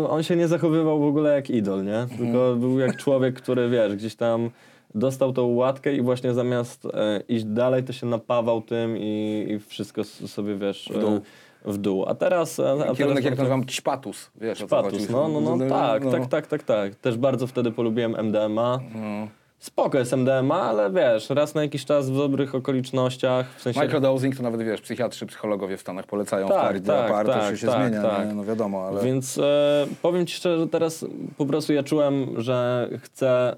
on się nie zachowywał w ogóle jak idol, nie? Tylko był jak człowiek, który, wiesz, gdzieś tam dostał tą łatkę i właśnie zamiast e, iść dalej, to się napawał tym i, i wszystko sobie, wiesz, w
dół.
dół. w dół. A teraz... A, a
Kierunek,
teraz
jak to nazywam, ćpatus. Wiesz, o co
Patus,
chodzi?
no, no, no, tak, tak, tak, tak, tak. Też bardzo wtedy polubiłem MDMA.
No.
Spoko jest MDMA, ale wiesz, raz na jakiś czas w dobrych okolicznościach, w sensie...
Microdosing to nawet, wiesz, psychiatrzy, psychologowie w Stanach polecają
Tak,
w
tak,
apart,
tak,
to się
tak,
zmienia,
tak.
Nie? no wiadomo, ale...
Więc e, powiem ci szczerze, że teraz po prostu ja czułem, że chcę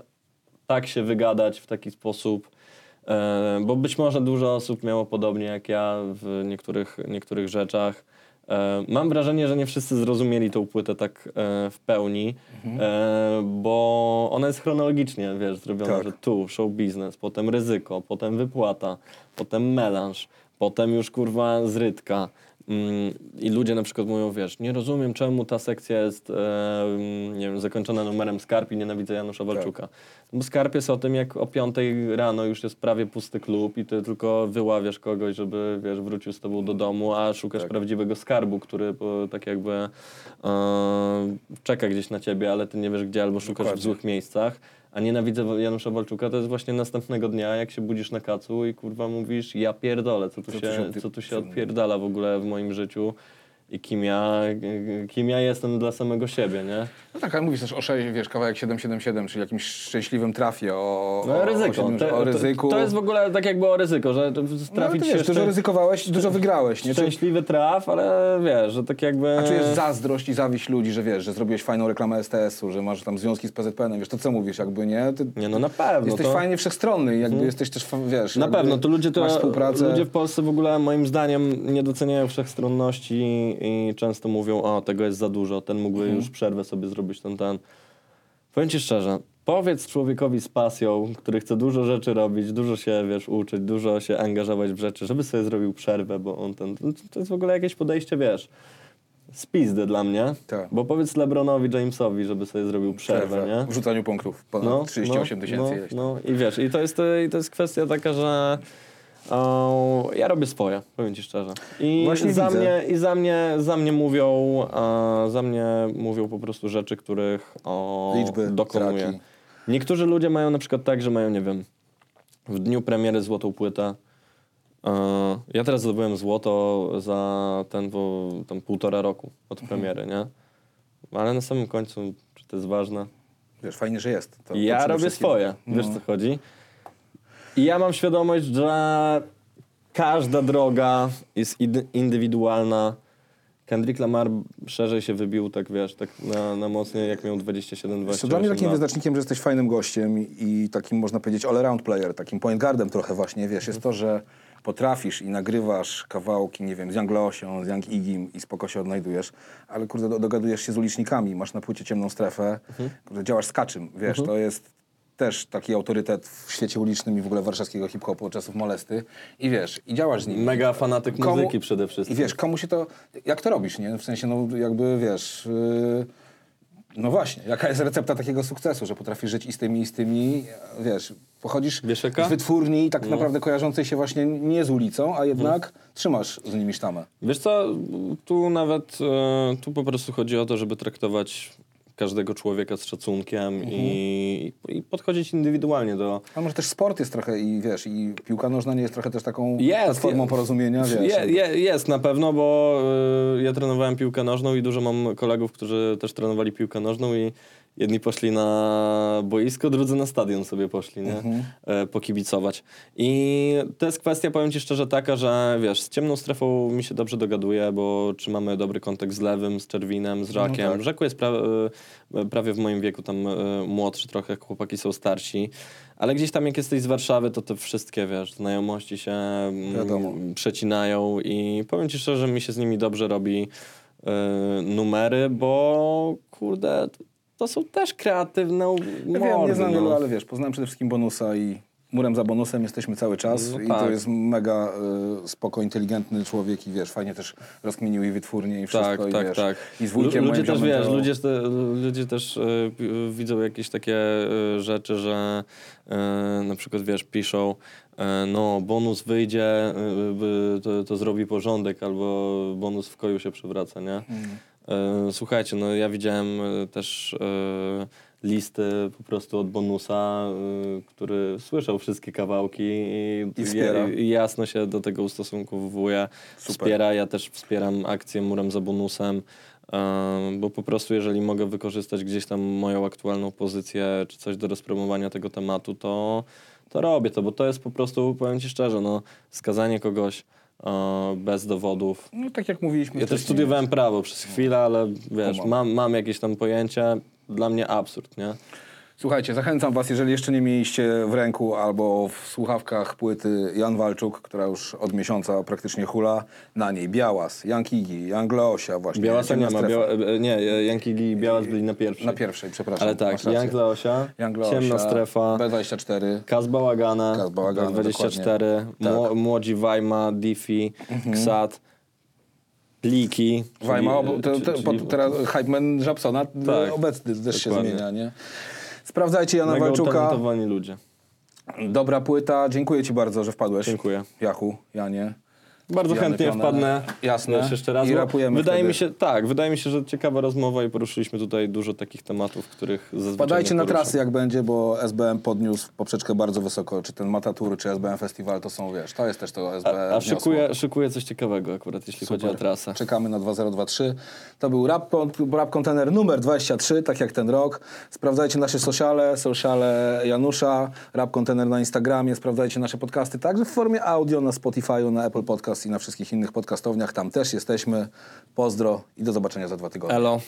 tak się wygadać w taki sposób, e, bo być może dużo osób miało podobnie jak ja w niektórych, niektórych rzeczach. E, mam wrażenie, że nie wszyscy zrozumieli tą płytę tak e, w pełni, e, bo ona jest chronologicznie, wiesz, zrobiona,
Tak.
że tu show biznes, potem ryzyko, potem wypłata, potem melanż, potem już kurwa zrytka. Mm, I ludzie na przykład mówią, wiesz, nie rozumiem czemu ta sekcja jest e, mm, nie wiem, zakończona numerem Skarb i nienawidzę Janusza Walczuka. Bo Skarb jest o tym, jak o 5 rano już jest prawie pusty klub i ty tylko wyławiasz kogoś, żeby wiesz, wrócił z tobą do domu, a szukasz
Tak.
prawdziwego skarbu, który po, tak jakby e, czeka gdzieś na ciebie, ale ty nie wiesz gdzie, albo szukasz
Dokładnie.
w złych miejscach. A nienawidzę Janusza Walczuka to jest właśnie następnego dnia, jak się budzisz na kacu i kurwa mówisz, ja pierdolę, co tu,
Co tu
się,
się odpie-
co tu się odpierdala w ogóle w moim życiu i kim ja, kim ja jestem dla samego siebie, nie?
No tak, ale mówisz też o 6, wiesz, kawałek 777, czyli jakimś szczęśliwym trafie, o,
No
o,
ryzyko.
o, siedmiu-
Te-
o ryzyku.
To, to jest w ogóle tak jakby o ryzyko, że
no,
trafić się
wiesz, dużo ryzykowałeś, dużo wygrałeś, nie?
Szczęśliwy traf, ale wiesz, że tak jakby...
a czujesz zazdrość i zawiść ludzi, że wiesz, że zrobiłeś fajną reklamę STS-u, że masz tam związki z PZPN-em, wiesz, to co mówisz, jakby, nie? Ty
Nie, no na pewno.
jesteś
to...
fajnie wszechstronny jakby jesteś też, wiesz...
Na pewno, to ludzie, to
Masz współpracę.
ludzie w Polsce w ogóle moim zdaniem nie doceniają wszechstronności i często mówią, o tego jest za dużo, ten mógłby
Mhm.
już przerwę sobie zrobić, ten, ten. Powiem ci szczerze, powiedz człowiekowi z pasją, który chce dużo rzeczy robić, dużo się, wiesz, uczyć, dużo się angażować w rzeczy, żeby sobie zrobił przerwę, bo on ten, to jest w ogóle jakieś podejście, wiesz, spizdy dla mnie,
Tak.
bo powiedz LeBronowi Jamesowi, żeby sobie zrobił przerwę, nie?
W rzucaniu punktów, ponad 38 tysięcy
no,
ileś tam.
no i wiesz, i to jest, i to jest kwestia taka, że o, ja robię swoje, powiem ci szczerze. I
Właśnie
za
widzę.
mnie, i za mnie, za mnie mówią, e, za mnie mówią po prostu rzeczy, których o,
Liczby,
dokonuję.
traki.
Niektórzy ludzie mają na przykład tak, że mają, nie wiem, w dniu premiery złotą płytę. E, ja teraz zdobyłem złoto za ten, bo, tam półtora roku od
Mhm.
premiery, nie? Ale na samym końcu, czy to jest ważne?
Wiesz, fajnie, że jest. To,
ja robię
wszystkim.
swoje, wiesz
No.
co chodzi. I ja mam świadomość, że każda droga jest id- indywidualna. Kendrick Lamar szerzej się wybił, tak wiesz, tak na, na mocnie, jak miał 27,
Wiesz co,
28
Dla mnie takim
lat.
wyznacznikiem, że jesteś fajnym gościem i, takim, można powiedzieć, all-around player, takim point guardem trochę właśnie, wiesz, jest to, że potrafisz i nagrywasz kawałki, nie wiem, z Young Losią, z Young Igim i spoko się odnajdujesz, ale kurde, do, dogadujesz się z ulicznikami, masz na płycie ciemną strefę, kurde, działasz z kaczym, wiesz, to jest też taki autorytet w świecie ulicznym i w ogóle warszawskiego hip-hopu od czasów molesty i wiesz, i działasz z nim.
Mega fanatyk
Komu-
muzyki przede wszystkim.
I wiesz, komu się to... Jak to robisz, nie? W sensie, no jakby, wiesz... Yy, no właśnie, jaka jest recepta takiego sukcesu, że potrafisz żyć i z tymi, i z tymi, wiesz, pochodzisz
Wiesz jaka?
z wytwórni tak naprawdę kojarzącej się właśnie nie z ulicą, a jednak trzymasz z nimi sztamę.
Wiesz co, tu nawet, e, tu po prostu chodzi o to, żeby traktować każdego człowieka z szacunkiem
Mhm.
i, i podchodzić indywidualnie do,
A może też sport jest trochę i wiesz, i piłka nożna nie jest trochę też taką
Jest,
formą
je-
porozumienia, wiesz.
Je, je, jest na pewno, bo y, ja trenowałem piłkę nożną i dużo mam kolegów, którzy też trenowali piłkę nożną i jedni poszli na boisko, drudzy na stadion sobie poszli, nie? E, pokibicować. I to jest kwestia, powiem ci szczerze, taka, że wiesz, z ciemną strefą mi się dobrze dogaduje, bo trzymamy dobry kontakt z Lewym, z Czerwinem, z Rakiem.
tak.
Rzeku jest pra, e, prawie w moim wieku, tam e, młodszy trochę, chłopaki są starsi. Ale gdzieś tam jak jesteś z Warszawy, to te wszystkie, wiesz, znajomości się mm,
Wiadomo.
przecinają i powiem ci szczerze, mi się z nimi dobrze robi e, numery, bo kurde, to są też kreatywne
Ja
mordy,
wiem, nie znam
no.
wielu, ale wiesz, poznałem przede wszystkim bonusa i murem za bonusem jesteśmy cały czas
No
i
tak.
to jest mega y, spoko, inteligentny człowiek i wiesz, fajnie też rozkminił i wytwórnie i wszystko
Tak,
i
tak,
wiesz,
tak.
i z wujkiem
Lu- ludzie też, wiesz,
to-
ludzie, te, ludzie też pi- widzą jakieś takie e, rzeczy, że e, na przykład, wiesz, piszą e, no, bonus wyjdzie, to, to zrobi porządek, albo bonus w koju się przewraca, nie?
Mm.
E, Słuchajcie, no ja widziałem e, też e, listy po prostu od Bonusa, który słyszał wszystkie kawałki i,
I wspiera.
i jasno się do tego ustosunkowuje,
Super.
wspiera. Ja też wspieram akcję Murem za Bonusem, bo po prostu jeżeli mogę wykorzystać gdzieś tam moją aktualną pozycję czy coś do rozpromowania tego tematu, to, to robię to, bo to jest po prostu, powiem Ci szczerze, no, skazanie kogoś bez dowodów,
No tak jak mówiliśmy
ja też studiowałem prawo przez chwilę, ale wiesz, mam, mam jakieś tam pojęcie. Dla mnie absurd, nie?
Słuchajcie, zachęcam was, jeżeli jeszcze nie mieliście w ręku albo w słuchawkach płyty Jan Walczuk, która już od miesiąca praktycznie hula, na niej Białas, Jan Kigi, Jan Glosia właśnie.
Białasa nie ma. Biała, e, nie, Janki i Białas byli na pierwszej.
Na pierwszej, przepraszam.
Ale tak,
masz rację.
Jank Leosia,
Jan
Ciemna Strefa,
B24,
Kaz Bałagana,
Kaz Bałagana,
24,
dokładnie.
mło, Młodzi Wajma, Diffie, Ksat, Pliki. czyli-
Wajma, te, te,
czyli-
teraz Hype Man Żabsona
Tak,
obecny też się zmienia, nie? Sprawdzajcie Jana
Mega
Walczuka.
ludzie.
Dobra płyta, dziękuję ci bardzo, że wpadłeś.
Dziękuję.
Jachu, Janie.
Bardzo chętnie wpadnę.
Jasne.
Wiesz, jeszcze raz.
I rapujemy
Wydaje
wtedy.
mi się, tak, wydaje mi się, że ciekawa rozmowa i poruszyliśmy tutaj dużo takich tematów, których zazwyczaj
Wpadajcie na trasy jak będzie, bo SBM podniósł poprzeczkę bardzo wysoko. Czy ten Matatur, czy SBM Festiwal to są, wiesz, to jest też to SBM.
A, a szykuję, szykuję coś ciekawego akurat, jeśli chodzi o
Super.
trasę.
Czekamy na 2023. To był rap, rap Container numer 23, tak jak ten rok. Sprawdzajcie nasze sociale, sociale Janusza, Rap Container na Instagramie, sprawdzajcie nasze podcasty także w formie audio na Spotify'u, na Apple Podcast i na wszystkich innych podcastowniach. Tam też jesteśmy. Pozdro i do zobaczenia za dwa tygodnie.
Elo.